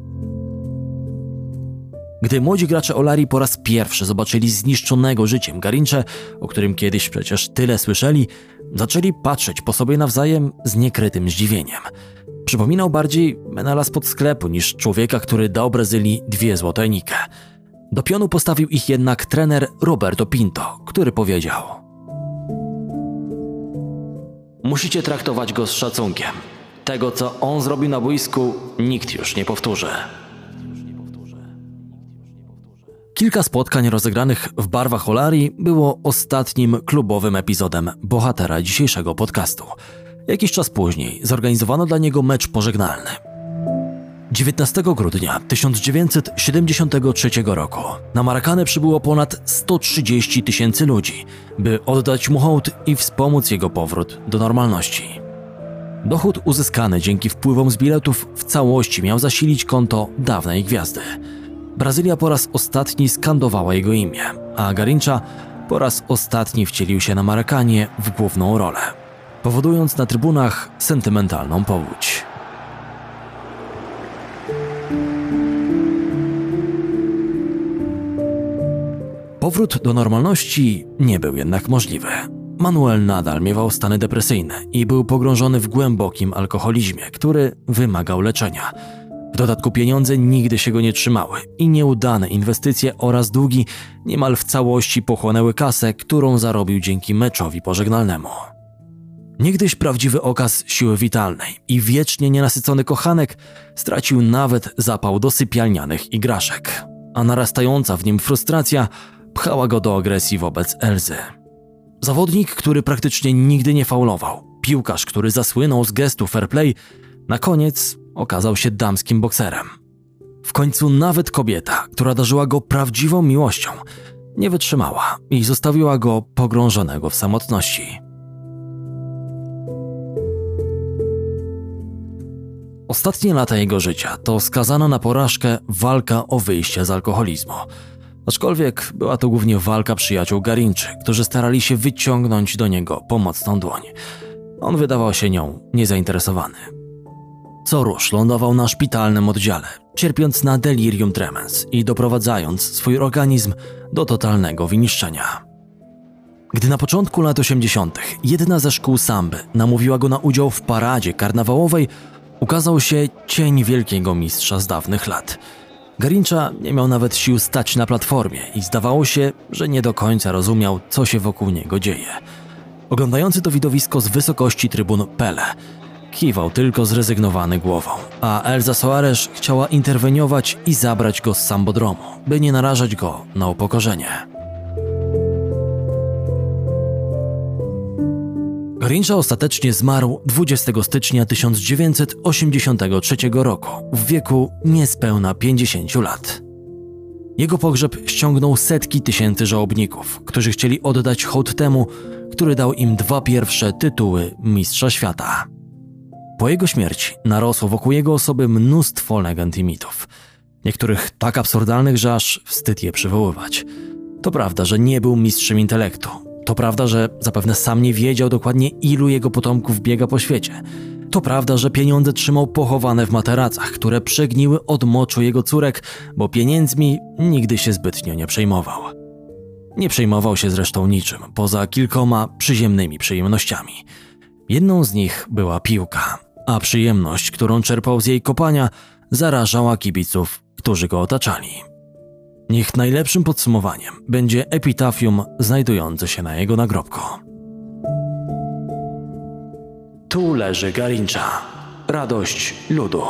[SPEAKER 1] Gdy młodzi gracze Olari po raz pierwszy zobaczyli zniszczonego życiem Garincze, o którym kiedyś przecież tyle słyszeli, zaczęli patrzeć po sobie nawzajem z niekrytym zdziwieniem. Przypominał bardziej menela spod sklepu niż człowieka, który dał Brazylii dwie złote nikę. Do pionu postawił ich jednak trener Roberto Pinto, który powiedział: Musicie traktować go z szacunkiem. Tego, co on zrobił na boisku, nikt już nie powtórzy. Kilka spotkań rozegranych w barwach Olarii było ostatnim klubowym epizodem bohatera dzisiejszego podcastu. Jakiś czas później zorganizowano dla niego mecz pożegnalny. 19 grudnia 1973 roku na Marakanę przybyło ponad 130 tysięcy ludzi, by oddać mu hołd i wspomóc jego powrót do normalności. Dochód uzyskany dzięki wpływom z biletów w całości miał zasilić konto dawnej gwiazdy. Brazylia po raz ostatni skandowała jego imię, a Garincha po raz ostatni wcielił się na Marakanie w główną rolę, powodując na trybunach sentymentalną powódź. Powrót do normalności nie był jednak możliwy. Manuel nadal miewał stany depresyjne i był pogrążony w głębokim alkoholizmie, który wymagał leczenia. Dodatku pieniądze nigdy się go nie trzymały i nieudane inwestycje oraz długi niemal w całości pochłonęły kasę, którą zarobił dzięki meczowi pożegnalnemu. Niegdyś prawdziwy okaz siły witalnej i wiecznie nienasycony kochanek stracił nawet zapał do sypialnianych igraszek, a narastająca w nim frustracja pchała go do agresji wobec Elzy. Zawodnik, który praktycznie nigdy nie faulował, piłkarz, który zasłynął z gestu fair play, na koniec okazał się damskim bokserem. W końcu nawet kobieta, która darzyła go prawdziwą miłością, nie wytrzymała i zostawiła go pogrążonego w samotności. Ostatnie lata jego życia to skazana na porażkę walka o wyjście z alkoholizmu. Aczkolwiek była to głównie walka przyjaciół Garinczy, którzy starali się wyciągnąć do niego pomocną dłoń. On wydawał się nią niezainteresowany. Co rusz lądował na szpitalnym oddziale, cierpiąc na delirium tremens i doprowadzając swój organizm do totalnego wyniszczenia. Gdy na początku lat 80. jedna ze szkół samby namówiła go na udział w paradzie karnawałowej, ukazał się cień wielkiego mistrza z dawnych lat. Garincha nie miał nawet sił stać na platformie i zdawało się, że nie do końca rozumiał, co się wokół niego dzieje. Oglądający to widowisko z wysokości trybun Pele kiwał tylko zrezygnowany głową, a Elza Soares chciała interweniować i zabrać go z sambodromu, by nie narażać go na upokorzenie. Garincha ostatecznie zmarł 20 stycznia 1983 roku w wieku niespełna 50 lat. Jego pogrzeb ściągnął setki tysięcy żałobników, którzy chcieli oddać hołd temu, który dał im dwa pierwsze tytuły Mistrza Świata. Po jego śmierci narosło wokół jego osoby mnóstwo legend i mitów. Niektórych tak absurdalnych, że aż wstyd je przywoływać. To prawda, że nie był mistrzem intelektu, To prawda, że zapewne sam nie wiedział dokładnie, ilu jego potomków biega po świecie. To prawda, że pieniądze trzymał pochowane w materacach, które przegniły od moczu jego córek, bo pieniędzmi nigdy się zbytnio nie przejmował. Nie przejmował się zresztą niczym, poza kilkoma przyziemnymi przyjemnościami. Jedną z nich była piłka, a przyjemność, którą czerpał z jej kopania, zarażała kibiców, którzy go otaczali. Niech najlepszym podsumowaniem będzie epitafium znajdujące się na jego nagrobku. Tu leży Garincza, radość ludu.